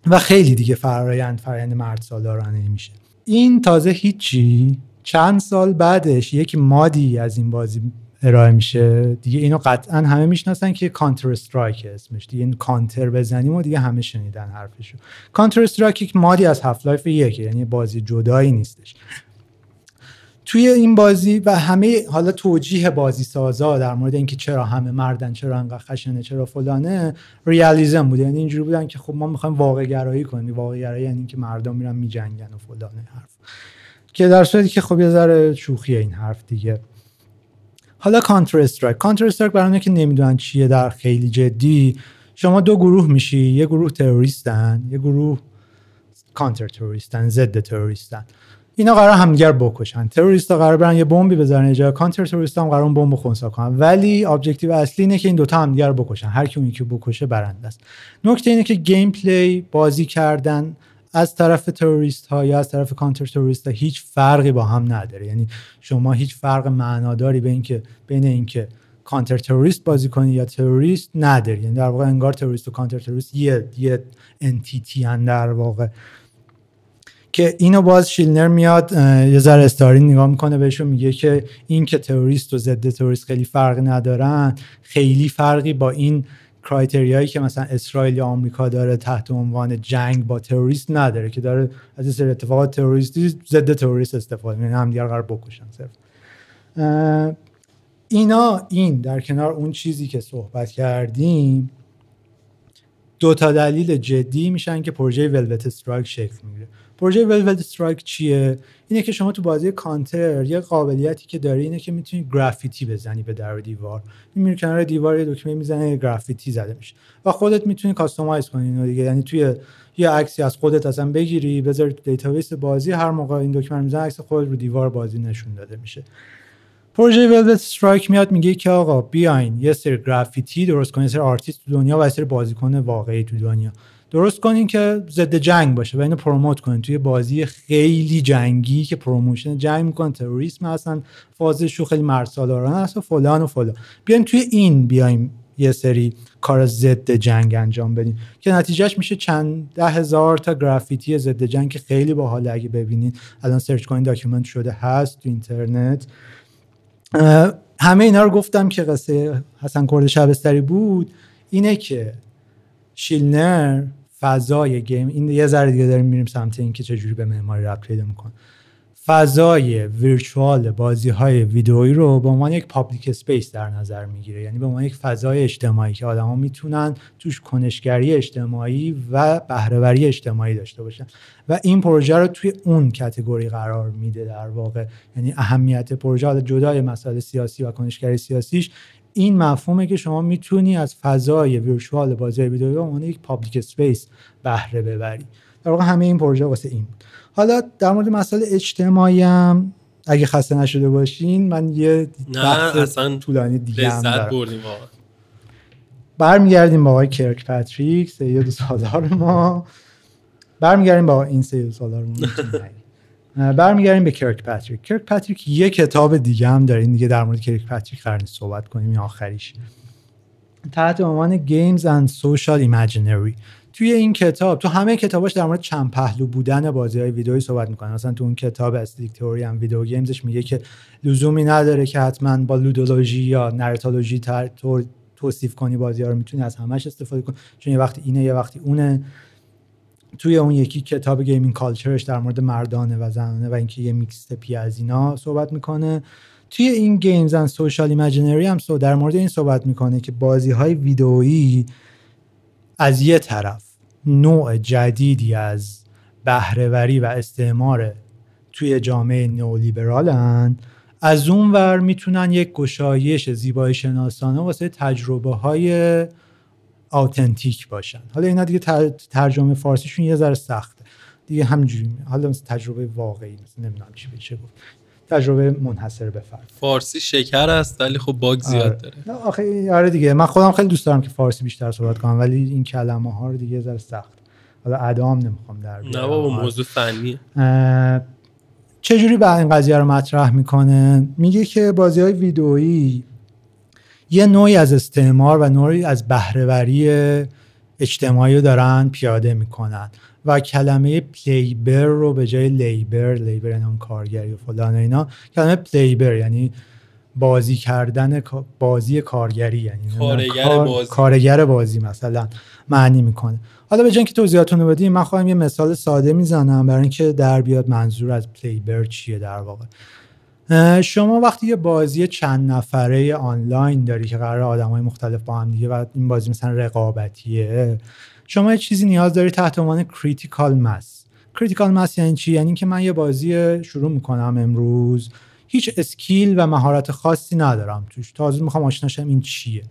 Speaker 3: و خیلی دیگه فرایند فرایند مرد سالارانه میشه. این تازه هیچی. چند سال بعدش یک مادی از این بازی ارائه میشه. دیگه اینو قطعا همه می‌شناسن که Counter-Strike اسمش. دیگه این کانتر بزنیم و دیگه همه شنیدن حرفشو. Counter-Strike یک mod ی از Half-Life یکه یعنی بازی جدایی نیستش. توی این بازی و همه حالا توجیه بازی سازا در مورد اینکه چرا همه مردن چرا انقدر خشنه چرا فلانه realism بوده یعنی اینجوری بودن که خب ما می‌خوایم واقع گرایی کنیم. واقع گرایی یعنی اینکه مردم میرن میجنگن و فلانه حرف. که در صورتی که خب یه ذره شوخی این حرف دیگه. حالا Counter-Strike Counter-Strike برای که نمی‌دونن چیه در خیلی جدی. شما دو گروه میشی یه گروه تروریستن یه گروه counter-terrorist ن ضد تروریستن. اینا قرار همدیگر بکشن. تروریستا قرار برن یه بمبی بزنن جای. counter-terrorist هم قرار بمب خونسا کنن. ولی objective اصلی اینه که این دوتا همدیگر بکشن. هر کی اون یکی بکشه برنده است. نکته اینه که gameplay بازی کردن از طرف تروریست ها یا از طرف counter-terrorist ها هیچ فرقی با هم نداره. یعنی شما هیچ فرق معناداری به اینکه بین اینکه counter-terrorist بازی کنی یا تروریست نداری. یعنی در واقع انگار تروریست و counter-terrorist یه یه entity در واقع. که اینو باز Schleiner میاد یه ذره استعاری نگاه می‌کنه بهشون میگه که این که تروریست و ضد تروریست خیلی فرق ندارن خیلی فرقی با این criteria یی که مثلا اسرائیل یا آمریکا داره تحت عنوان جنگ با تروریست نداره که داره از این سری اتفاقات تروریستی ضد تروریست استفاده می‌کنه هم دیگر قرار بکشن صرف. اینا این در کنار اون چیزی که صحبت کردیم دو تا دلیل جدی میشن که پروژه Velvet-Strike شکل می‌گیره. پروژه Velvet-Strike چیه؟ اینه که شما تو بازی کانتر یه قابلیتی که داری اینه که می‌تونی گرافیتی بزنی به در دیوار. میری کنار دیوار یه دکمه می‌زنه یه گرافیتی زده میشه. و خودت می‌تونی customize کنی اینو دیگه. یعنی تو یه عکسی از خودت اصلا بگیری بذاری تو database بازی هر موقع این دکمه رو می‌زنی عکس خودت رو دیوار بازی نشون داده میشه. پروژه Velvet-Strike میاد میگه که آقا بیاین یه سری گرافیتی درست کنین سری آرتیست تو دنیا و سری بازیکن واقعی تو دنیا. درست کنین که ضد جنگ باشه و اینو promote کنین. توی بازی خیلی جنگی که promotion جنگ می‌کنن تروریسم هستن فازشو خیلی مردسالارانه هست و فلان و فلان. بیاین توی این بیایم یه سری کار ضد جنگ انجام بدیم که نتیجهش میشه چند ده هزار تا گرافیتی ضد جنگ که خیلی باحال اگه ببینین الان سرچ کنین document شده هست تو اینترنت. همه اینا رو گفتم که قصه حسین کرد شبستری بود. اینه که Schleiner فضای game این یه ذره دیگه داریم میریم سمت اینکه چجوری به معماری ربط پیدا می‌کنه. فضای virtual بازی های ویدئویی رو به عنوان یک public space در نظر می‌گیره. یعنی به عنوان یک فضای اجتماعی که آدما می‌تونن توش کنشگری اجتماعی و بهرهوری اجتماعی داشته باشن. و این پروژه رو توی اون category قرار میده در واقع. یعنی اهمیت پروژه جدای مسائل سیاسی و کنشگری سیاسیش این مفهومه که شما می‌تونی از فضای virtual بازی ویدئویی به عنوان یک public space بهره ببری. در واقع همه این پروژه واسه این بود. حالا در مورد مسائل اجتماعی هم اگه خسته نشده باشین من یه
Speaker 2: نه اصلا
Speaker 3: طولانی دیگه هم دارم.
Speaker 2: بردیم
Speaker 3: برمیگردیم با آقای کرک پاتریک سید سالار ما. برمیگردیم با این سید سالار ما. برمیگردیم به کرک پاتریک کرک پاتریک یه کتاب دیگه هم داره. این دیگه در مورد کرک پاتریک قرار صحبت کنیم این آخریش. تحت عنوان Games and Social Imaginary. توی این کتاب تو همه کتاباش در مورد چند پهلو بودن بازی های ویدئویی صحبت می‌کنه مثلا تو اون کتاب Aesthetic Theory and Video Games ش میگه که لزومی نداره که حتما با ludology یا narratology توصیف کنی بازی ها رو می‌تونی از همش استفاده کنی. چون یه وقتی اینه یه وقتی اونه. توی اون یکی کتاب Gaming Culture ش در مورد مردانه و زنانه و اینکه یه mixed up ی از اینا صحبت می‌کنه. توی این Games and Social Imaginary هم سو در مورد این صحبت می‌کنه که بازی های ویدئویی از یه طرف نوع جدیدی از بهرهوری و استعمار توی جامعه نئولیبرالن از اون ور می‌تونن یک گشایش زیبایی شناسانه واسه تجربه های authentic باشن. حالا اینا دیگه ترجمه فارسیشون یه ذره سخته. دیگه همینجوری حالا مثل تجربه واقعی مثل نمی‌دونم چی بشه گفت. تجربه منحصر به فرد.
Speaker 2: فارسی شکر است ولی خب باگ زیاد آره. داره
Speaker 3: آخه آره دیگه. من خودم خیلی دوست دارم که فارسی بیشتر صحبت کنم ولی این کلمه ها رو دیگه ذره سخت. حالا ادام نمی‌خوام در
Speaker 2: نه بابا موضوع فنی
Speaker 3: چجوری بعد این قضیه رو مطرح می‌کنه؟ میگه که بازی های ویدئویی یه نوعی از استعمار و نوعی از بهرهوری اجتماعی رو دارن پیاده می‌کنن و کلمه پلیبر رو به جای لیبر لیبر یعنی کارگری و فلان اینا کلمه پلیبر یعنی بازی کردن بازی کارگری یعنی
Speaker 2: کارگر بازی.
Speaker 3: کارگر بازی مثلا معنی می‌کنه. حالا به جای که توضیحاتون رو بدیم من خواهم یه مثال ساده می‌زنم برای اینکه در بیاد منظور از پلیبر چیه در واقع. شما وقتی یه بازی چند نفره آنلاین داری که قرار آدم های مختلف با هم دیگه و این بازی مثلا رقابتیه شما یه چیزی نیاز داری تحت عنوان critical mass critical mass یعنی چی؟ یعنی که من یه بازی شروع می‌کنم امروز هیچ skill و مهارت خاصی ندارم توش. تازه می‌خوام آشنا شم این چیه.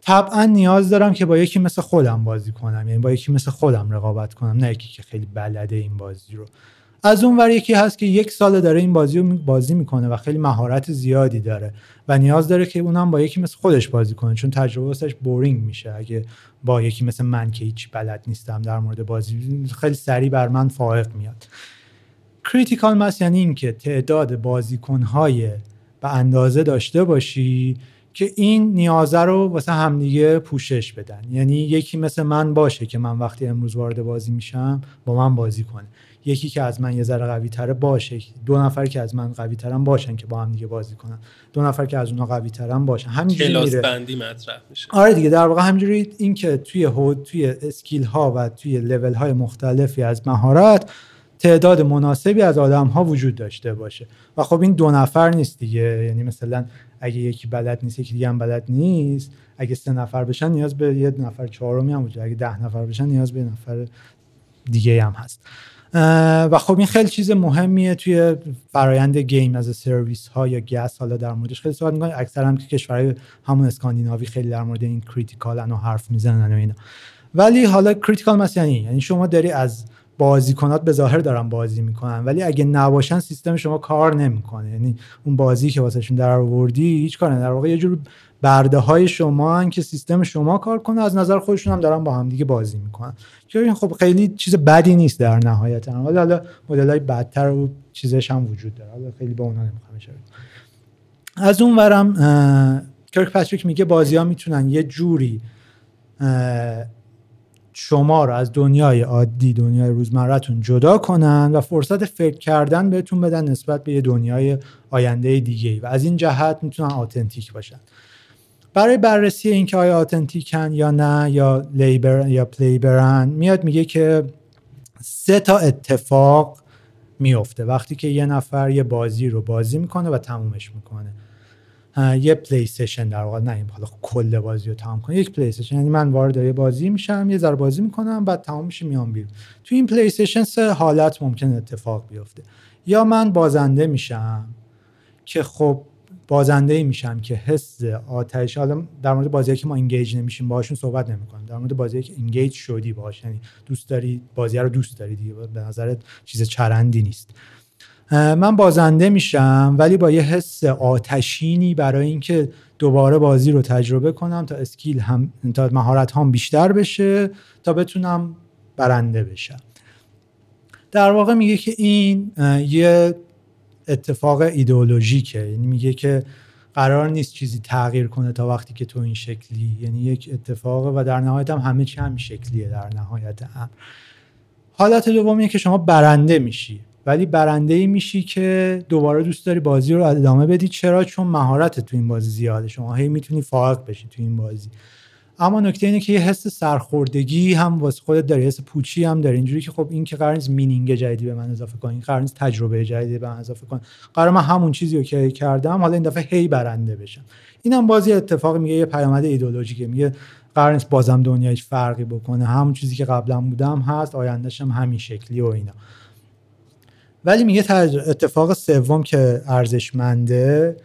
Speaker 3: طبعا نیاز دارم که با یکی مثل خودم بازی کنم یعنی با یکی مثل خودم رقابت کنم نه یکی که خیلی بلده این بازی رو. از اون ور یکی هست که یک سال داره این بازی رو بازی می‌کنه و خیلی مهارت زیادی داره و نیاز داره که اونم با یکی مثل خودش بازی کنه چون تجربه واسش boring میشه. اگه با یکی مثل من که هیچ بلد نیستم در مورد بازی خیلی سریع بر من فائق میاد. critical mass یعنی اینکه تعداد بازیکنهای به اندازه داشته باشی که این نیازه رو واسه همدیگه پوشش بدن. یعنی یکی مثل من باشه که من وقتی امروز وارد بازی میشم با من بازی کنه. یکی که از من یه ذره قوی تره باشه. دو نفر که از من قوی ترن باشن که با هم دیگه بازی کنن. دو نفر که از اونها قوی ترن باشن.
Speaker 2: همینجوری کلاس بندی مطرح میشه.
Speaker 3: آره دیگه در واقع همینجوری این که توی هود توی skill ها و توی لول های مختلفی از مهارت تعداد مناسبی از آدم ها وجود داشته باشه. و خب این دو نفر نیست دیگه. یعنی مثلا اگه یکی بلد نیست یکی دیگه هم بلد نیست. اگه سه نفر بشن نیاز به یه نفر چهارمی هم وجود اگه ده نفر بشن نیاز به نفر دیگه هم هست. و خب این خیلی چیز مهمیه توی فرایند game as service ها یا GaaS حالا در موردش خیلی صحبت می‌کنن اکثر هم که کشورهای همون اسکاندیناوی خیلی در مورد این critical و حرف می‌زنن و اینا. ولی حالا کریتیکال مثلا یعنی شما داری از بازیکنات به ظاهر دارن بازی می‌کنن ولی اگه نباشن سیستم شما کار نمی‌کنه. یعنی اون بازی که واسهشون در آوردی هیچ کار در واقع یه جور برده های شما هن که سیستم شما کار کنه از نظر خودشون هم دارن با هم دیگه بازی می‌کنن. که این خب خیلی چیز بدی نیست در نهایت ولی حالا مدل های بدتر و چیزش هم وجود داره. حالا خیلی با اونا نمی‌خوام از اون ورم کرک پاتریک میگه بازی ها می‌تونن یه جوری شما رو از دنیای عادی دنیای روزمرتون جدا کنن و فرصت فکر کردن بهتون بدن نسبت به یه دنیای آینده دیگه و از این جهت می‌تونن آتنتیک باشن. برای بررسی اینکه آیا آتنتیکن یا نه یا لیبر یا پلیبرن میاد میگه که سه تا اتفاق میفته وقتی که یه نفر یه بازی رو بازی می‌کنه و تمومش می‌کنه. یه play session در واقع نه حالا کل بازی رو تمام کنه یک play session یعنی من وارد یه بازی میشم یه ذره بازی می‌کنم بعد تمام میشه میام بیرون. تو این play session سه حالت ممکن اتفاق بیفته. یا من بازنده میشم که خب بازنده ای میشم که حس آتش حالا در مورد بازی که ما engage نمیشیم باهاشون صحبت نمی‌کنیم در مورد بازی که engage شدی باهاش یعنی دوست داری بازی رو دوست داری دیگه به نظرت چیز چرندی نیست. من بازنده میشم ولی با یه حس آتشینی برای اینکه دوباره بازی رو تجربه کنم تا اسکیل هم تا مهارت هم بیشتر بشه تا بتونم برنده بشم. در واقع میگه که این یه اتفاق ایدئولوژیکه. یعنی میگه که قرار نیست چیزی تغییر کنه تا وقتی که تو این شکلی. یعنی یک اتفاق و در نهایت هم همه چی همین شکلیه در نهایت هم. حالت دومیه که شما برنده میشی. ولی برنده ای میشی که دوباره دوست داری بازی رو ادامه بدی. چرا؟ چون مهارت تو این بازی زیاده. شما هی می‌تونی فائق بشی تو این بازی. اما نکته اینه که یه حس سرخوردگی هم واسه خودت داری. حس پوچی هم داری. اینجوری که خب این که قرار نیست مینینگ جدیدی به من اضافه کنی. قرار نیست تجربه جدیدی به من اضافه کن قرار من همون چیزی رو که کردم حالا این دفعه هی برنده بشم. اینم بازی اتفاق میگه یه پیامد ایدئولوژیکه. میگه قرار نیست بازم دنیا هیچ فرقی بکنه. همون چیزی که قبلا بودم هست آیندهش هم همین شکلی و اینا. ولی میگه اتفاق سوم که ارزشمنده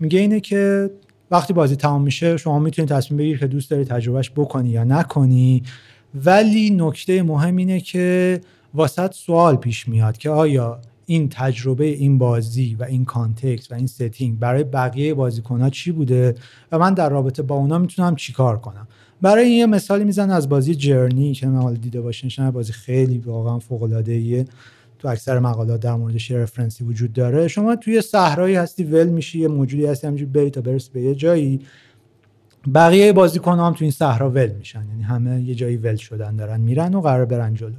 Speaker 3: میگه اینه که وقتی بازی تمام میشه شما می‌تونید تصمیم بگیرید که دوست داری تجربهش بکنی یا نکنی. ولی نکته مهم اینه که واست سوال پیش میاد که آیا این تجربه این بازی و این context و این setting برای بقیه بازیکنها چی بوده و من در رابطه با اونا می‌تونم چیکار کنم؟ برای این یه مثالی میزن از بازی جرنی که من دیده باشین بازی خیلی واقعا فوق العاده تو اکثر مقالات در موردش رفرنسی وجود داره. شما توی صحرایی هستی ول میشی یه موجودی هستی همینجوری بری تا برسی به یه جایی. بقیه بازیکن هم تو این صحرا ول میشن. یعنی همه یه جایی ول شدن دارن میرن و قرار برن جلو.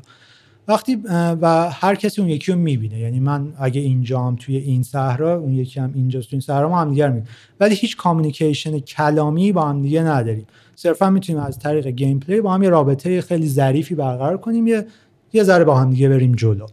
Speaker 3: وقتی و هر کسی اون یکی رو می‌بینه. یعنی من اگه اینجام توی این صحرا اون یکی هم اینجاست توی این صحرا ما هم دیگر ولی هیچ communication کلامی با هم دیگه نداریم. صرفا می‌تونیم از طریق gameplay با هم یه رابطه خیلی ظریفی برقرار کنیم. یه ذره با هم دیگه بریم جلو.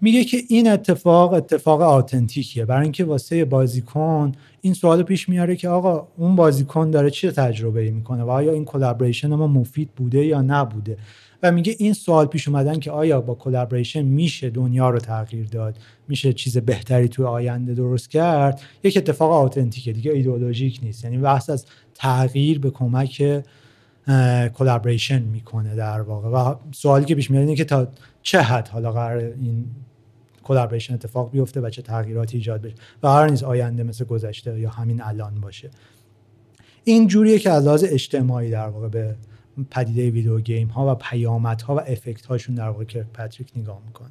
Speaker 3: میگه که این اتفاق اتفاق authentic یه. برای اینکه واسه بازیکن این سوال پیش میاره که آقا اون بازیکن داره چه تجربه ای می‌کنه و آیا این collaboration ما مفید بوده یا نبوده؟ و میگه این سوال پیش اومدن که آیا با collaboration میشه دنیا رو تغییر داد میشه چیز بهتری توی آینده درست کرد؟ یک اتفاق authentic ه دیگه ایدئولوژیک نیست. یعنی بحث از تغییر به کمک collaboration می‌کنه در واقع. و سوالی که پیش میاد اینه که تا چه حد حالا قراره این collaboration اتفاق بیفته و چه تغییراتی ایجاد بشه. و قرار نیست آینده مثل گذشته یا همین الان باشه. این جوریه که از لحاظ اجتماعی در واقع به پدیده video game ها و پیامد ها و effect هاشون در واقع کرک پاتریک نگاه می‌کنه.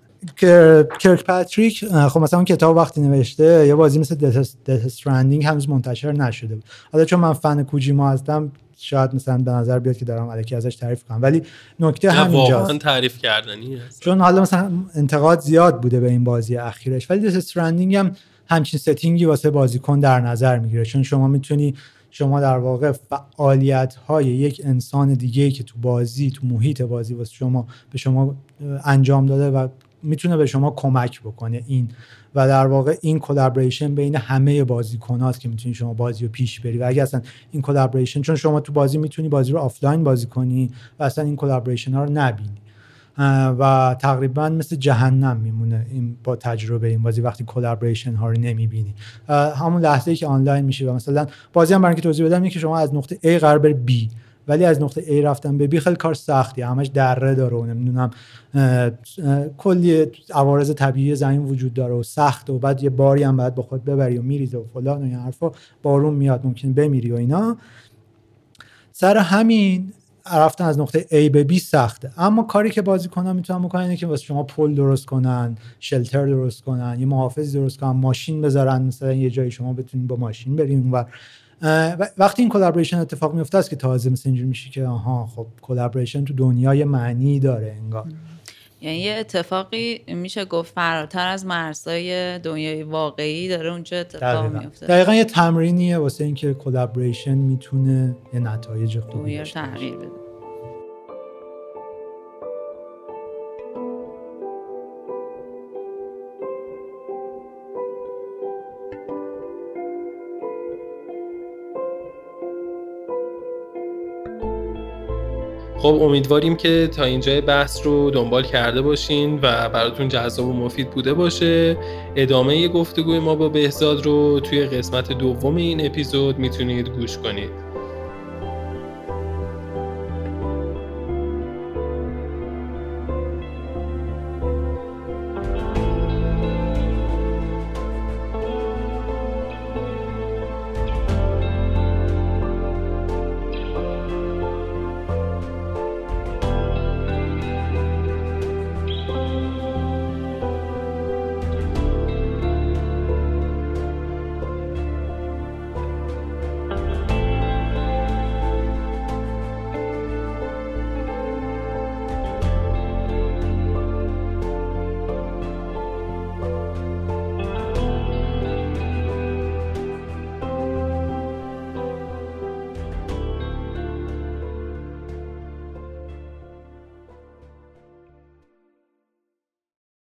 Speaker 3: کرک پاتریک خب مثلا اون کتاب وقتی نوشته یه بازی مثل Death Stranding هنوز منتشر نشده بود. حالا چون من فن کوجیما هستم شاید مثلا به نظر بیاد که دارم الکی ازش تعریف کنم. ولی نکته همینجاست. واقعا
Speaker 2: تعریف کردنی
Speaker 3: چون حالا مثلا انتقاد زیاد بوده به این بازی اخیرش. ولی Stranding هم همچین setting ی واسه بازیکن در نظر می‌گیره. چون شما می‌تونی شما در واقع فعالیت های یک انسان دیگه که تو بازی تو محیط بازی واسه شما به شما انجام داده و می‌تونه به شما کمک بکنه. این و در واقع این collaboration بین همه بازیکنات که می‌تونی شما بازی رو پیش بری. و اگه اصلا این collaboration چون شما تو بازی می‌تونی بازی رو آفلاین بازی کنی و اصلا این collaboration ها رو نبینی. و تقریبا مثل جهنم میمونه این با تجربه این بازی وقتی collaboration ها رو نمی‌بینی. همون لحظه ای که آنلاین میشه و مثلا بازی هم برای که توضیح بدم که شما از نقطه A قراره بری B. ولی از نقطه A رفتن به B خیلی کار سختی. همش دره داره و نمی‌دونم کلی عوارض طبیعی زمین وجود داره و سخت و بعد یه باری هم باید با خود ببری و میریزه و فلان و این حرفا. بارون میاد ممکن بمیری و اینا. سر همین رفتن از نقطه A به B سخته. اما کاری که بازیکنان می‌تونن بکنن اینه که واسه شما پل درست کنن شلتر درست کنن یه محافظی درست کنن ماشین بذارن مثلا یه جایی شما بتونین با ماشین بریم و وقتی این collaboration اتفاق میفته است که تازه مثل اینجوری میشه که آها خب collaboration تو دنیای معنی داره انگار.
Speaker 1: یعنی یه اتفاقی میشه گفت فراتر از مرزهای دنیای واقعی داره اونجا اتفاق میفته
Speaker 3: دقیقا یه تمرینیه واسه اینکه collaboration می‌تونه یه نتایج
Speaker 1: خوبی تغییر بده.
Speaker 2: خب امیدواریم که تا اینجای بحث رو دنبال کرده باشین و براتون جذاب و مفید بوده باشه. ادامه گفتگوی ما با بهزاد رو توی قسمت دوم این اپیزود می‌تونید گوش کنید.